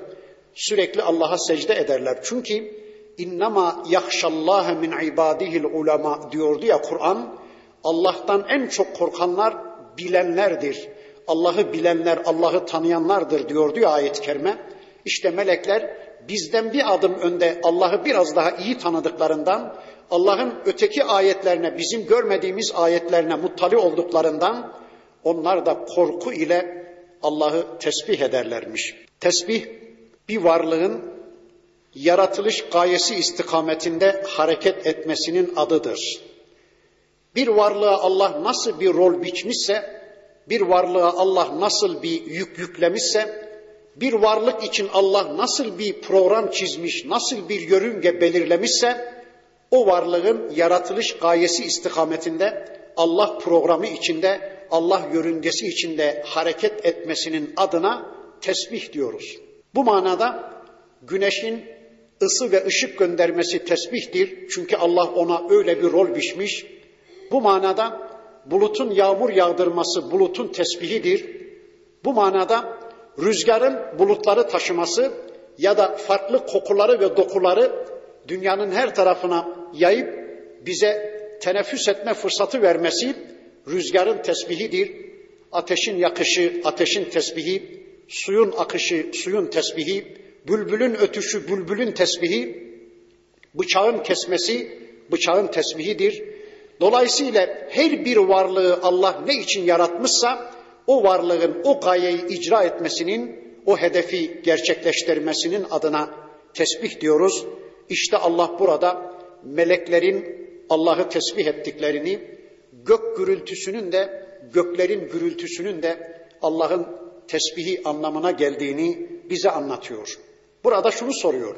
sürekli Allah'a secde ederler. Çünkü innema yahşallaha min ibadihil ulema diyordu ya Kur'an. Allah'tan en çok korkanlar bilenlerdir. Allah'ı bilenler, Allah'ı tanıyanlardır diyordu ya ayet-i kerime. İşte melekler bizden bir adım önde Allah'ı biraz daha iyi tanıdıklarından, Allah'ın öteki ayetlerine, bizim görmediğimiz ayetlerine muttali olduklarından onlar da korku ile Allah'ı tesbih ederlermiş. Tesbih bir varlığın yaratılış gayesi istikametinde hareket etmesinin adıdır. Bir varlığa Allah nasıl bir rol biçmişse, bir varlığa Allah nasıl bir yük yüklemişse, bir varlık için Allah nasıl bir program çizmiş, nasıl bir yörünge belirlemişse, o varlığın yaratılış gayesi istikametinde Allah programı içinde, Allah yörüngesi içinde hareket etmesinin adına tesbih diyoruz. Bu manada güneşin ısı ve ışık göndermesi tesbihtir. Çünkü Allah ona öyle bir rol biçmiş. Bu manada bulutun yağmur yağdırması bulutun tesbihidir. Bu manada rüzgarın bulutları taşıması ya da farklı kokuları ve dokuları dünyanın her tarafına yayıp bize teneffüs etme fırsatı vermesi rüzgarın tesbihidir. Ateşin yakışı, ateşin tesbihi, suyun akışı, suyun tesbihi, bülbülün ötüşü, bülbülün tesbihi, bıçağın kesmesi, bıçağın tesbihidir. Dolayısıyla her bir varlığı Allah ne için yaratmışsa o varlığın o gayeyi icra etmesinin, o hedefi gerçekleştirmesinin adına tesbih diyoruz. İşte Allah burada meleklerin Allah'ı tesbih ettiklerini, gök gürültüsünün de göklerin gürültüsünün de Allah'ın tesbihi anlamına geldiğini bize anlatıyor. Burada şunu soruyor.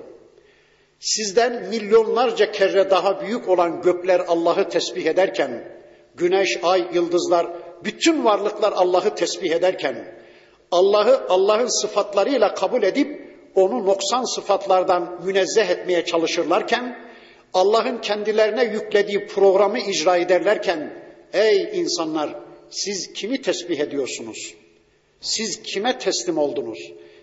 Sizden milyonlarca kere daha büyük olan gökler Allah'ı tesbih ederken, güneş, ay, yıldızlar, bütün varlıklar Allah'ı tesbih ederken, Allah'ı Allah'ın sıfatlarıyla kabul edip onu noksan sıfatlardan münezzeh etmeye çalışırlarken, Allah'ın kendilerine yüklediği programı icra ederlerken, ey insanlar siz kimi tesbih ediyorsunuz? Siz kime teslim oldunuz?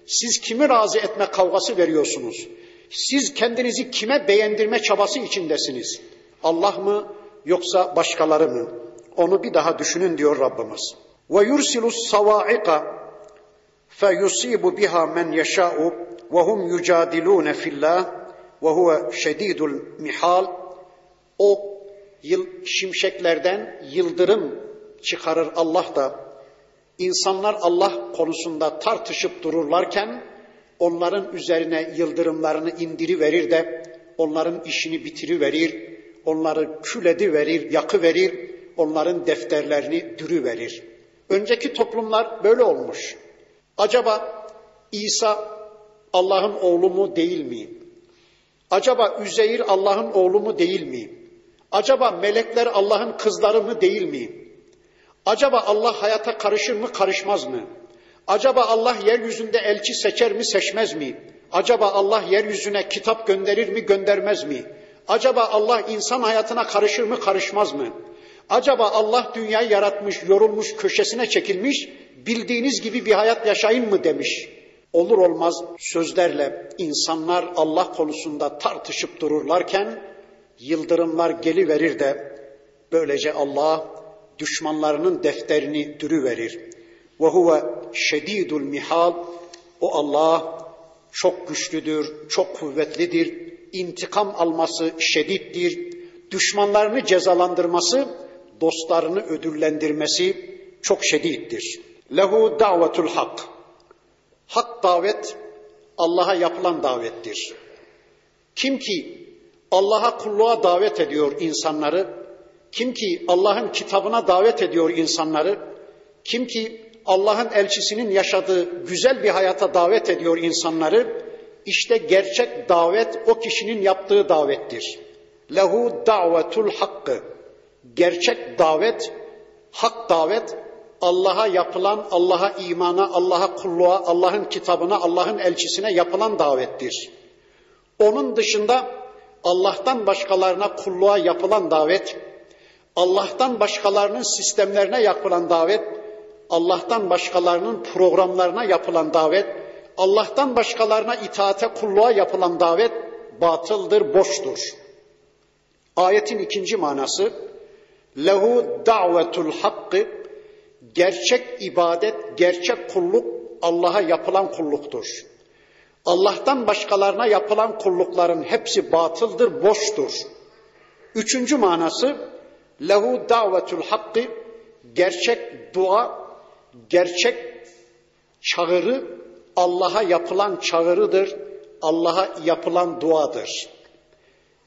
Siz kimi razı etme kavgası veriyorsunuz? Siz kendinizi kime beğendirme çabası içindesiniz? Allah mı yoksa başkaları mı? Onu bir daha düşünün diyor Rabbimiz. Ve yursilus savaiqa fe yusibu biha men yeşâ'u ve hum yucadilûne fillah ve huve şedîdul mihal. O yıl, şimşeklerden yıldırım çıkarır Allah da insanlar Allah konusunda tartışıp dururlarken onların üzerine yıldırımlarını indiri verir de onların işini bitiri verir, onları küledi verir, yakı verir, onların defterlerini dürü verir. Önceki toplumlar böyle olmuş. Acaba İsa Allah'ın oğlu mu değil mi? Acaba Üzeyir Allah'ın oğlu mu değil mi? Acaba melekler Allah'ın kızları mı değil mi? Acaba Allah hayata karışır mı karışmaz mı? Acaba Allah yeryüzünde elçi seçer mi seçmez mi? Acaba Allah yeryüzüne kitap gönderir mi göndermez mi? Acaba Allah insan hayatına karışır mı karışmaz mı? Acaba Allah dünyayı yaratmış, yorulmuş, köşesine çekilmiş, bildiğiniz gibi bir hayat yaşayın mı demiş. Olur olmaz sözlerle insanlar Allah konusunda tartışıp dururlarken yıldırımlar geliverir de böylece Allah düşmanlarının defterini dürüverir. Ve huve şedidul mihal. O Allah çok güçlüdür, çok kuvvetlidir. İntikam alması şedittir. Düşmanlarını cezalandırması, dostlarını ödüllendirmesi çok şedittir. Lehu davetul hak. Hak davet Allah'a yapılan davettir. Kim ki Allah'a kulluğa davet ediyor insanları, kim ki Allah'ın kitabına davet ediyor insanları, kim ki Allah'ın elçisinin yaşadığı güzel bir hayata davet ediyor insanları, işte gerçek davet o kişinin yaptığı davettir. Lehu davetul hakkı. Gerçek davet, hak davet Allah'a yapılan, Allah'a imana, Allah'a kulluğa, Allah'ın kitabına, Allah'ın elçisine yapılan davettir. Onun dışında Allah'tan başkalarına kulluğa yapılan davet, Allah'tan başkalarının sistemlerine yapılan davet, Allah'tan başkalarının programlarına yapılan davet, Allah'tan başkalarına itaate kulluğa yapılan davet batıldır, boştur. Ayetin ikinci manası lehu davetul hakkı gerçek ibadet, gerçek kulluk Allah'a yapılan kulluktur. Allah'tan başkalarına yapılan kullukların hepsi batıldır, boştur. Üçüncü manası lehu davetul hakkı gerçek dua, gerçek çağrı Allah'a yapılan çağrıdır, Allah'a yapılan duadır.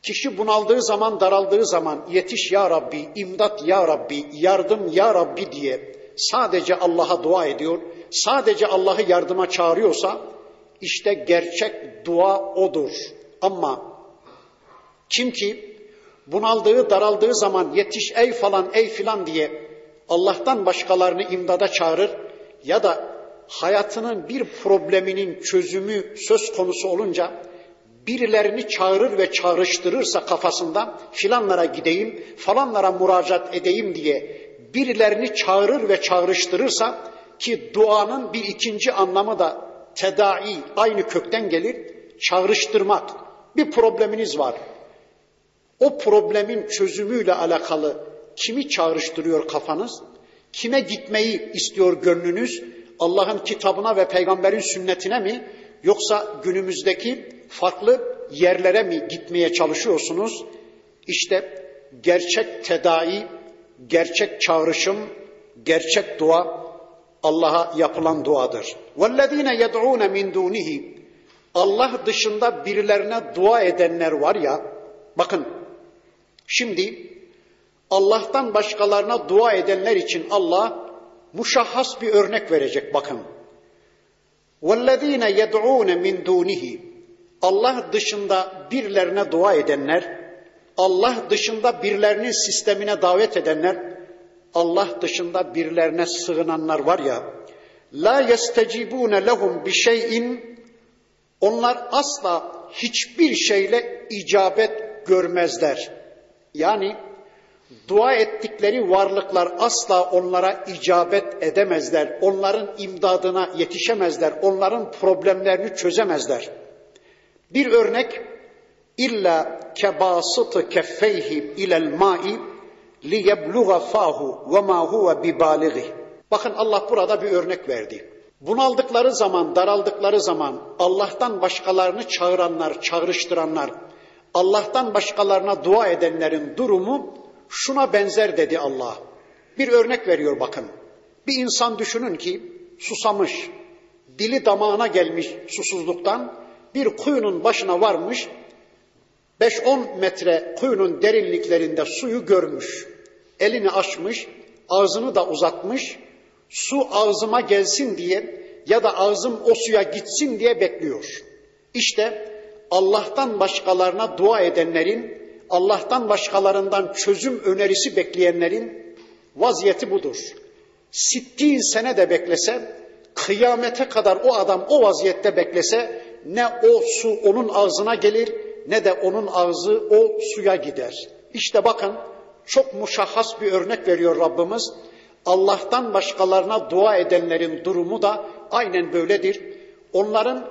Kişi bunaldığı zaman, daraldığı zaman yetiş ya Rabbi, imdat ya Rabbi, yardım ya Rabbi diye sadece Allah'a dua ediyor, sadece Allah'ı yardıma çağırıyorsa işte gerçek dua odur. Ama kim ki bunaldığı, daraldığı zaman yetiş ey falan, ey filan diye Allah'tan başkalarını imdada çağırır ya da hayatının bir probleminin çözümü söz konusu olunca birilerini çağırır ve çağrıştırırsa kafasında filanlara gideyim, falanlara müracaat edeyim diye birilerini çağırır ve çağrıştırırsa ki duanın bir ikinci anlamı da tedai aynı kökten gelir, çağrıştırmak. Bir probleminiz var. O problemin çözümüyle alakalı kimi çağrıştırıyor kafanız? Kime gitmeyi istiyor gönlünüz? Allah'ın kitabına ve peygamberin sünnetine mi? Yoksa günümüzdeki farklı yerlere mi gitmeye çalışıyorsunuz? İşte gerçek tedavi, gerçek çağrışım, gerçek dua Allah'a yapılan duadır. وَالَّذ۪ينَ يَدْعُونَ مِنْ دُونِهِ Allah dışında birilerine dua edenler var ya, bakın şimdi Allah'tan başkalarına dua edenler için Allah muşahhas bir örnek verecek bakın. وَالَّذ۪ينَ يَدْعُونَ مِنْ دُونِهِ Allah dışında birilerine dua edenler, Allah dışında birilerinin sistemine davet edenler, Allah dışında birilerine sığınanlar var ya, la yestecibune lehum bi şeyin onlar asla hiçbir şeyle icabet görmezler. Yani dua ettikleri varlıklar asla onlara icabet edemezler. Onların imdadına yetişemezler. Onların problemlerini çözemezler. Bir örnek illa kebasıtı keffeyhi ilel ma'i liyebluğa fahu ve ma huve bibalighi. Bakın Allah burada bir örnek verdi. Bunaldıkları zaman, daraldıkları zaman Allah'tan başkalarını çağıranlar, çağrıştıranlar, Allah'tan başkalarına dua edenlerin durumu şuna benzer dedi Allah. Bir örnek veriyor bakın. Bir insan düşünün ki susamış, dili damağına gelmiş susuzluktan, bir kuyunun başına varmış, 5-10 metre kuyunun derinliklerinde suyu görmüş. Elini açmış, ağzını da uzatmış, su ağzıma gelsin diye ya da ağzım o suya gitsin diye bekliyor. İşte Allah'tan başkalarına dua edenlerin, Allah'tan başkalarından çözüm önerisi bekleyenlerin vaziyeti budur. Sittin sene de beklese, kıyamete kadar o adam o vaziyette beklese ne o su onun ağzına gelir ne de onun ağzı o suya gider. İşte bakın çok muşahhas bir örnek veriyor Rabbimiz. Allah'tan başkalarına dua edenlerin durumu da aynen böyledir. Onların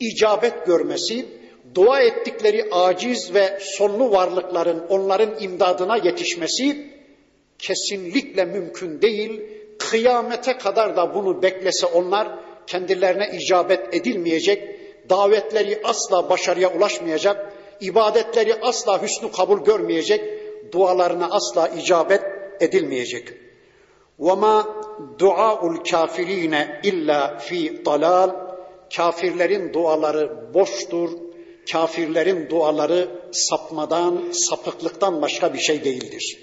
icabet görmesi, dua ettikleri aciz ve sonlu varlıkların onların imdadına yetişmesi kesinlikle mümkün değil. Kıyamete kadar da bunu beklese onlar kendilerine icabet edilmeyecek, davetleri asla başarıya ulaşmayacak, ibadetleri asla hüsnü kabul görmeyecek, dualarına asla icabet edilmeyecek. وَمَا دُعَاءُ الْكَافِر۪ينَ illa fi dalal Kafirlerin duaları boştur, kafirlerin duaları sapmadan, sapıklıktan başka bir şey değildir.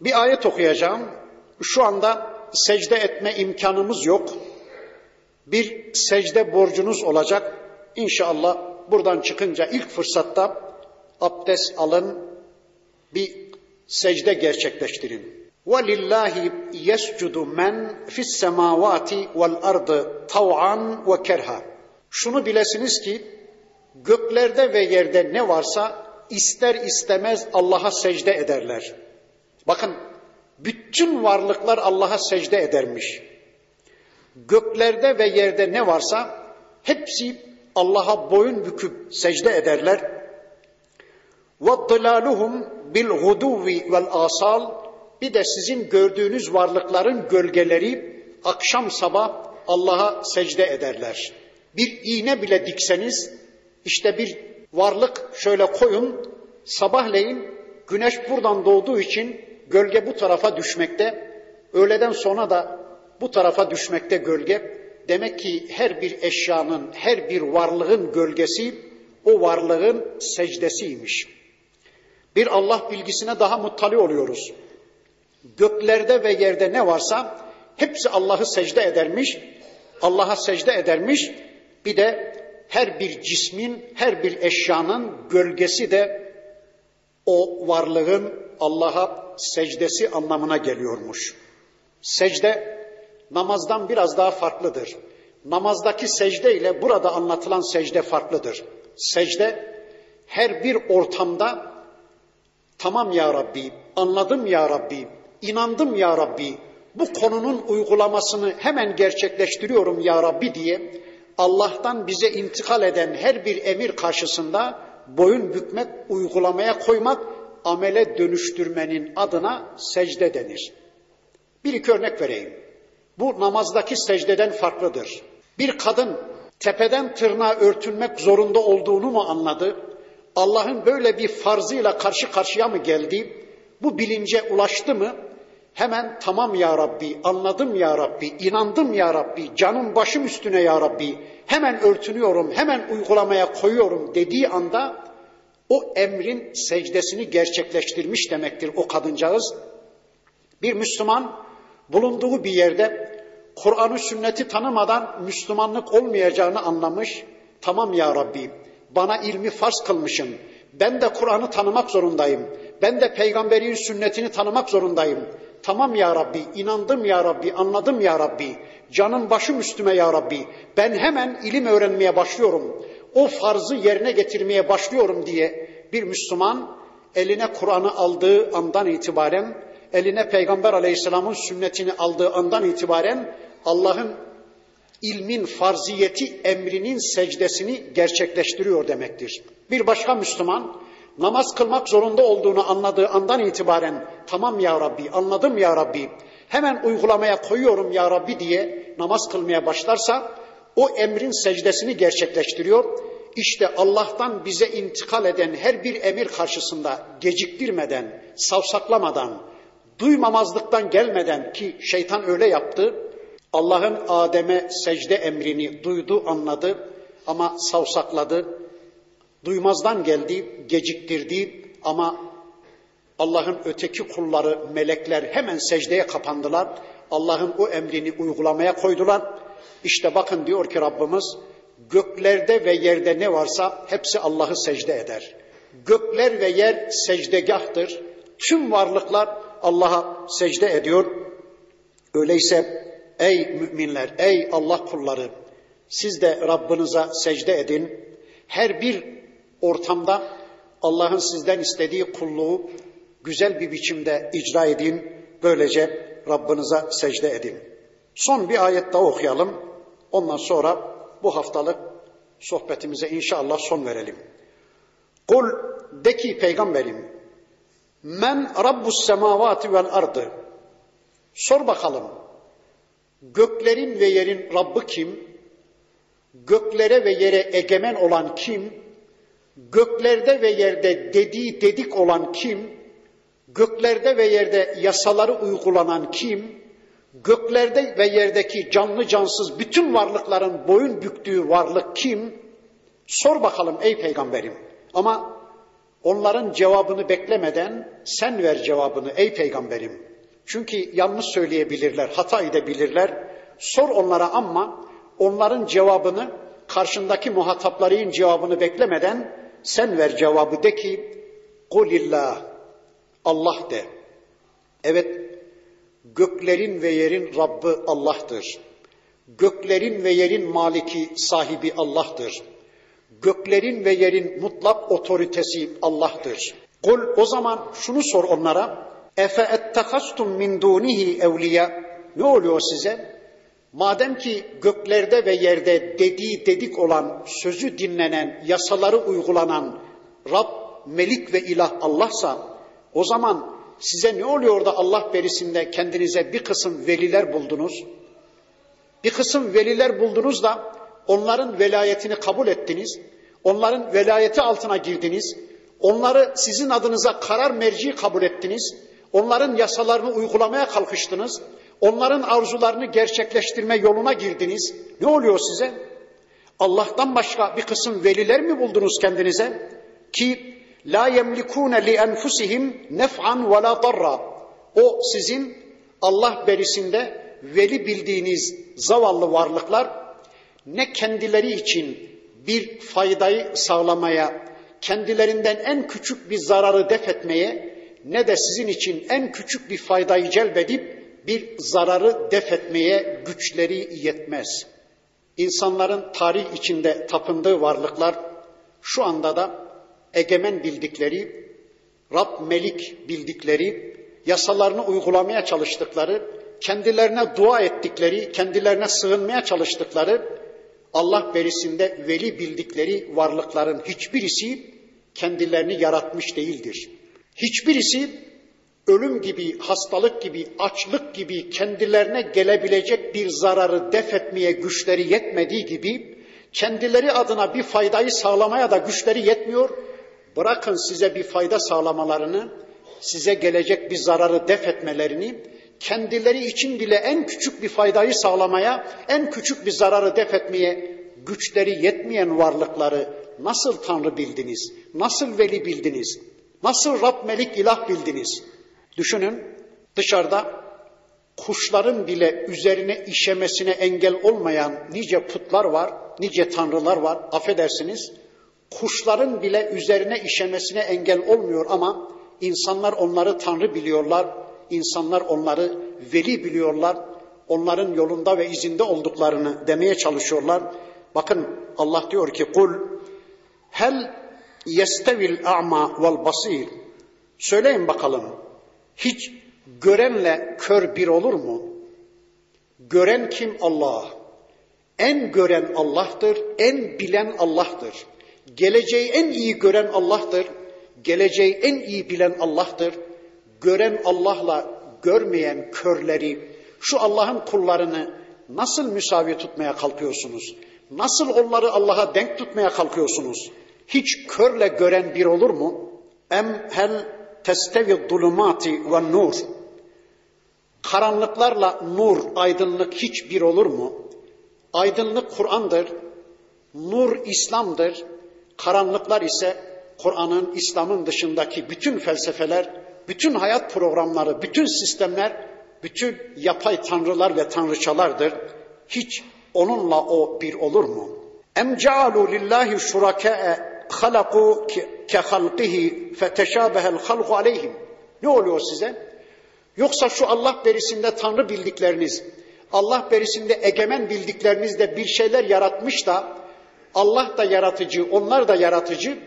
Bir ayet okuyacağım. Şu anda secde etme imkanımız yok. Bir secde borcunuz olacak. İnşallah buradan çıkınca ilk fırsatta abdest alın, bir secde gerçekleştirin. وَلِلَّهِ يَسْجُدُ مَنْ فِي السَّمَاوَاتِ وَالْأَرْضِ طَوْعًا وَكَرْهًا Şunu bilesiniz ki göklerde ve yerde ne varsa ister istemez Allah'a secde ederler. Bakın bütün varlıklar Allah'a secde edermiş. Göklerde ve yerde ne varsa hepsi Allah'a boyun büküp secde ederler. وَضِّلَالُهُمْ بِالْغُدُوِّ وَالْآصَالِ Bir de sizin gördüğünüz varlıkların gölgeleri akşam sabah Allah'a secde ederler. Bir iğne bile dikseniz işte bir varlık şöyle koyun sabahleyin güneş buradan doğduğu için gölge bu tarafa düşmekte. Öğleden sonra da bu tarafa düşmekte gölge. Demek ki her bir eşyanın, her bir varlığın gölgesi o varlığın secdesiymiş. Bir Allah bilgisine daha muttali oluyoruz. Göklerde ve yerde ne varsa hepsi Allah'ı secde edermiş, Allah'a secde edermiş. Bir de her bir cismin, her bir eşyanın gölgesi de o varlığın Allah'a secdesi anlamına geliyormuş. Secde namazdan biraz daha farklıdır. Namazdaki secde ile burada anlatılan secde farklıdır. Secde her bir ortamda tamam ya Rabbi, anladım ya Rabbi, inandım ya Rabbi, bu konunun uygulamasını hemen gerçekleştiriyorum ya Rabbi diye Allah'tan bize intikal eden her bir emir karşısında boyun bükmek, uygulamaya koymak, amele dönüştürmenin adına secde denir. Bir iki örnek vereyim. Bu namazdaki secdeden farklıdır. Bir kadın tepeden tırnağa örtünmek zorunda olduğunu mu anladı? Allah'ın böyle bir farzıyla karşı karşıya mı geldi? Bu bilince ulaştı mı? Hemen tamam ya Rabbi, anladım ya Rabbi, inandım ya Rabbi, canım başım üstüne ya Rabbi, hemen örtünüyorum, hemen uygulamaya koyuyorum dediği anda o emrin secdesini gerçekleştirmiş demektir o kadıncağız. Bir Müslüman bulunduğu bir yerde Kur'an'ı sünneti tanımadan Müslümanlık olmayacağını anlamış. Tamam ya Rabbi bana ilmi farz kılmışsın. Ben de Kur'an'ı tanımak zorundayım. Ben de peygamberin sünnetini tanımak zorundayım. Tamam ya Rabbi, inandım ya Rabbi, anladım ya Rabbi. Canım başım üstüme ya Rabbi. Ben hemen ilim öğrenmeye başlıyorum. O farzı yerine getirmeye başlıyorum diye bir Müslüman eline Kur'an'ı aldığı andan itibaren, eline Peygamber Aleyhisselam'ın sünnetini aldığı andan itibaren Allah'ın ilmin farziyeti emrinin secdesini gerçekleştiriyor demektir. Bir başka Müslüman namaz kılmak zorunda olduğunu anladığı andan itibaren tamam ya Rabbi anladım ya Rabbi hemen uygulamaya koyuyorum ya Rabbi diye namaz kılmaya başlarsa o emrin secdesini gerçekleştiriyor. İşte Allah'tan bize intikal eden her bir emir karşısında geciktirmeden, savsaklamadan, duymamazlıktan gelmeden ki şeytan öyle yaptı. Allah'ın Adem'e secde emrini duydu, anladı ama savsakladı. Duymazdan geldi, geciktirdi ama Allah'ın öteki kulları, melekler hemen secdeye kapandılar. Allah'ın o emrini uygulamaya koydular. İşte bakın diyor ki Rabbimiz, göklerde ve yerde ne varsa hepsi Allah'ı secde eder. Gökler ve yer secdegahtır. Tüm varlıklar Allah'a secde ediyor. Öyleyse ey müminler, ey Allah kulları siz de Rabbinize secde edin. Her bir ortamda Allah'ın sizden istediği kulluğu güzel bir biçimde icra edin. Böylece Rabbinize secde edin. Son bir ayet daha okuyalım. Ondan sonra bu haftalık sohbetimize inşallah son verelim. Kul de ki peygamberim men rabbus semavati vel ardı sor bakalım göklerin ve yerin Rabbi kim? Göklere ve yere egemen olan kim? Göklerde ve yerde dediği dedik olan kim? Göklerde ve yerde yasaları uygulanan kim? Göklerde ve yerdeki canlı cansız bütün varlıkların boyun büktüğü varlık kim? Sor bakalım ey peygamberim. Ama onların cevabını beklemeden sen ver cevabını ey peygamberim. Çünkü yanlış söyleyebilirler, hata edebilirler. Sor onlara ama onların cevabını karşındaki muhatapların cevabını beklemeden sen ver cevabı de ki kulillah Allah de. Evet göklerin ve yerin Rabbi Allah'tır. Göklerin ve yerin maliki sahibi Allah'tır. Göklerin ve yerin mutlak otoritesi Allah'tır. Kul o zaman şunu sor onlara. Efe ettekastum min dunihi evliya. Ne oluyor size? Madem ki göklerde ve yerde dediği dedik olan, sözü dinlenen, yasaları uygulanan Rab, Melik ve İlah Allah'sa o zaman size ne oluyor da Allah berisinde kendinize bir kısım veliler buldunuz? Bir kısım veliler buldunuz da onların velayetini kabul ettiniz. Onların velayeti altına girdiniz. Onları sizin adınıza karar merci kabul ettiniz. Onların yasalarını uygulamaya kalkıştınız. Onların arzularını gerçekleştirme yoluna girdiniz. Ne oluyor size? Allah'tan başka bir kısım veliler mi buldunuz kendinize? Ki la yemlikune li enfusihim nef'an ve la darra. O sizin Allah berisinde veli bildiğiniz zavallı varlıklar ne kendileri için bir faydayı sağlamaya, kendilerinden en küçük bir zararı def etmeye ne de sizin için en küçük bir faydayı celbedip bir zararı def etmeye güçleri yetmez. İnsanların tarih içinde tapındığı varlıklar şu anda da egemen bildikleri, Rab Melik bildikleri, yasalarını uygulamaya çalıştıkları, kendilerine dua ettikleri, kendilerine sığınmaya çalıştıkları, Allah berisinde veli bildikleri varlıkların hiçbirisi kendilerini yaratmış değildir. Hiçbirisi ölüm gibi, hastalık gibi, açlık gibi kendilerine gelebilecek bir zararı def etmeye güçleri yetmediği gibi kendileri adına bir faydayı sağlamaya da güçleri yetmiyor. Bırakın size bir fayda sağlamalarını, size gelecek bir zararı def etmelerini, kendileri için bile en küçük bir faydayı sağlamaya, en küçük bir zararı def etmeye güçleri yetmeyen varlıkları nasıl Tanrı bildiniz? Nasıl veli bildiniz? Nasıl Rab Melik ilah bildiniz? Düşünün dışarıda kuşların bile üzerine işemesine engel olmayan nice putlar var, nice tanrılar var. Affedersiniz. Kuşların bile üzerine işemesine engel olmuyor ama insanlar onları tanrı biliyorlar. İnsanlar onları veli biliyorlar. Onların yolunda ve izinde olduklarını demeye çalışıyorlar. Bakın Allah diyor ki kul hel yestevil a'ma vel basir. Söyleyin bakalım. Hiç görenle kör bir olur mu? Gören kim? Allah. En gören Allah'tır, en bilen Allah'tır. Geleceği en iyi gören Allah'tır. Geleceği en iyi bilen Allah'tır. Gören Allah'la görmeyen körleri, şu Allah'ın kullarını nasıl müsavi tutmaya kalkıyorsunuz? Nasıl onları Allah'a denk tutmaya kalkıyorsunuz? Hiç körle gören bir olur mu? Em hel testevi zulumati ve nur. Karanlıklarla nur, aydınlık hiç bir olur mu? Aydınlık Kur'an'dır, nur İslam'dır, karanlıklar ise Kur'an'ın, İslam'ın dışındaki bütün felsefeler, bütün hayat programları, bütün sistemler, bütün yapay tanrılar ve tanrıçalardır. Hiç onunla o bir olur mu? Em cealu lillahi şuraka'e halaku ke halqihi feteşabehel halqu aleyhim. Ne oluyor size? Yoksa şu Allah berisinde Tanrı bildikleriniz, Allah berisinde egemen bildiklerinizde bir şeyler yaratmış da Allah da yaratıcı, onlar da yaratıcı.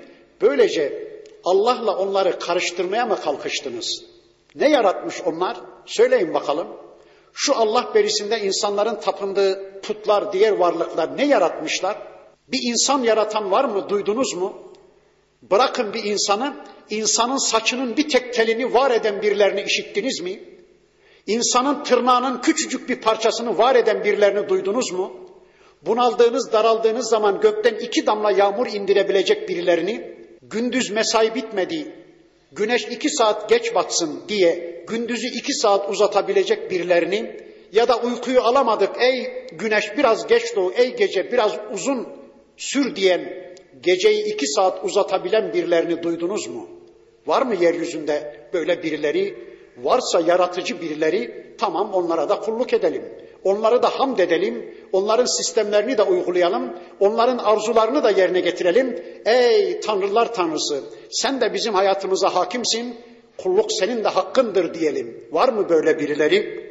Böylece Allah'la onları karıştırmaya mı kalkıştınız? Ne yaratmış onlar? Söyleyin bakalım. Şu Allah berisinde insanların tapındığı putlar, diğer varlıklar ne yaratmışlar? Bir insan yaratan var mı? Duydunuz mu? Bırakın bir insanı, insanın saçının bir tek telini var eden birilerini işittiniz mi? İnsanın tırnağının küçücük bir parçasını var eden birilerini duydunuz mu? Bunaldığınız, daraldığınız zaman gökten iki damla yağmur indirebilecek birilerini, gündüz mesai bitmedi, güneş iki saat geç batsın diye gündüzü iki saat uzatabilecek birilerini ya da uykuyu alamadık ey güneş biraz geç doğu, ey gece biraz uzun sür diyen geceyi iki saat uzatabilen birilerini duydunuz mu? Var mı yeryüzünde böyle birileri? Varsa yaratıcı birileri tamam onlara da kulluk edelim. Onları da hamd edelim. Onların sistemlerini de uygulayalım. Onların arzularını da yerine getirelim. Ey tanrılar tanrısı sen de bizim hayatımıza hakimsin. Kulluk senin de hakkındır diyelim. Var mı böyle birileri?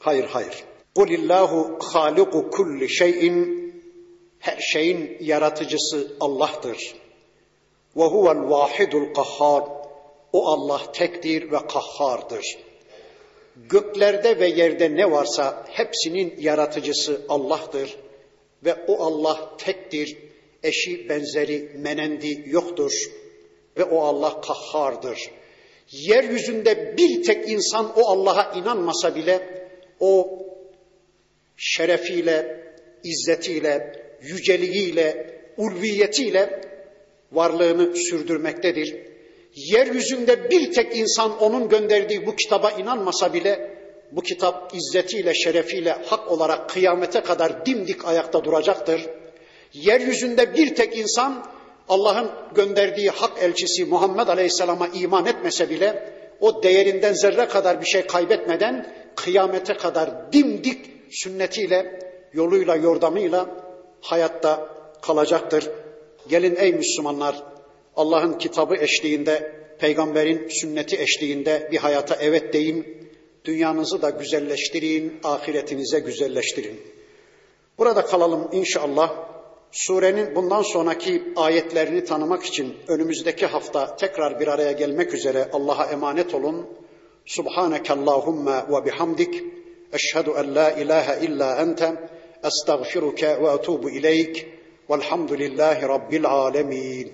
Hayır hayır. Kulillahu haliku kulli şeyin her şeyin yaratıcısı Allah'tır. Ve huvel vahidul kahhar. O Allah tektir ve kahhardır. Göklerde ve yerde ne varsa hepsinin yaratıcısı Allah'tır. Ve o Allah tektir. Eşi, benzeri, menendi yoktur. Ve o Allah kahhardır. Yeryüzünde bir tek insan o Allah'a inanmasa bile o şerefiyle, izzetiyle, yüceliğiyle, ulviyetiyle varlığını sürdürmektedir. Yeryüzünde bir tek insan onun gönderdiği bu kitaba inanmasa bile bu kitap izzetiyle, şerefiyle hak olarak kıyamete kadar dimdik ayakta duracaktır. Yeryüzünde bir tek insan Allah'ın gönderdiği hak elçisi Muhammed Aleyhisselam'a iman etmese bile o değerinden zerre kadar bir şey kaybetmeden kıyamete kadar dimdik sünnetiyle, yoluyla, yordamıyla hayatta kalacaktır. Gelin ey Müslümanlar Allah'ın kitabı eşliğinde, peygamberin sünneti eşliğinde bir hayata evet deyin. Dünyanızı da güzelleştirin, ahiretinize güzelleştirin. Burada kalalım inşallah. Surenin bundan sonraki ayetlerini tanımak için önümüzdeki hafta tekrar bir araya gelmek üzere Allah'a emanet olun. Subhaneke Allahumma ve bihamdik. Eşhedü en la ilahe illa ente. أستغفرك وأتوب إليك والحمد لله رب العالمين.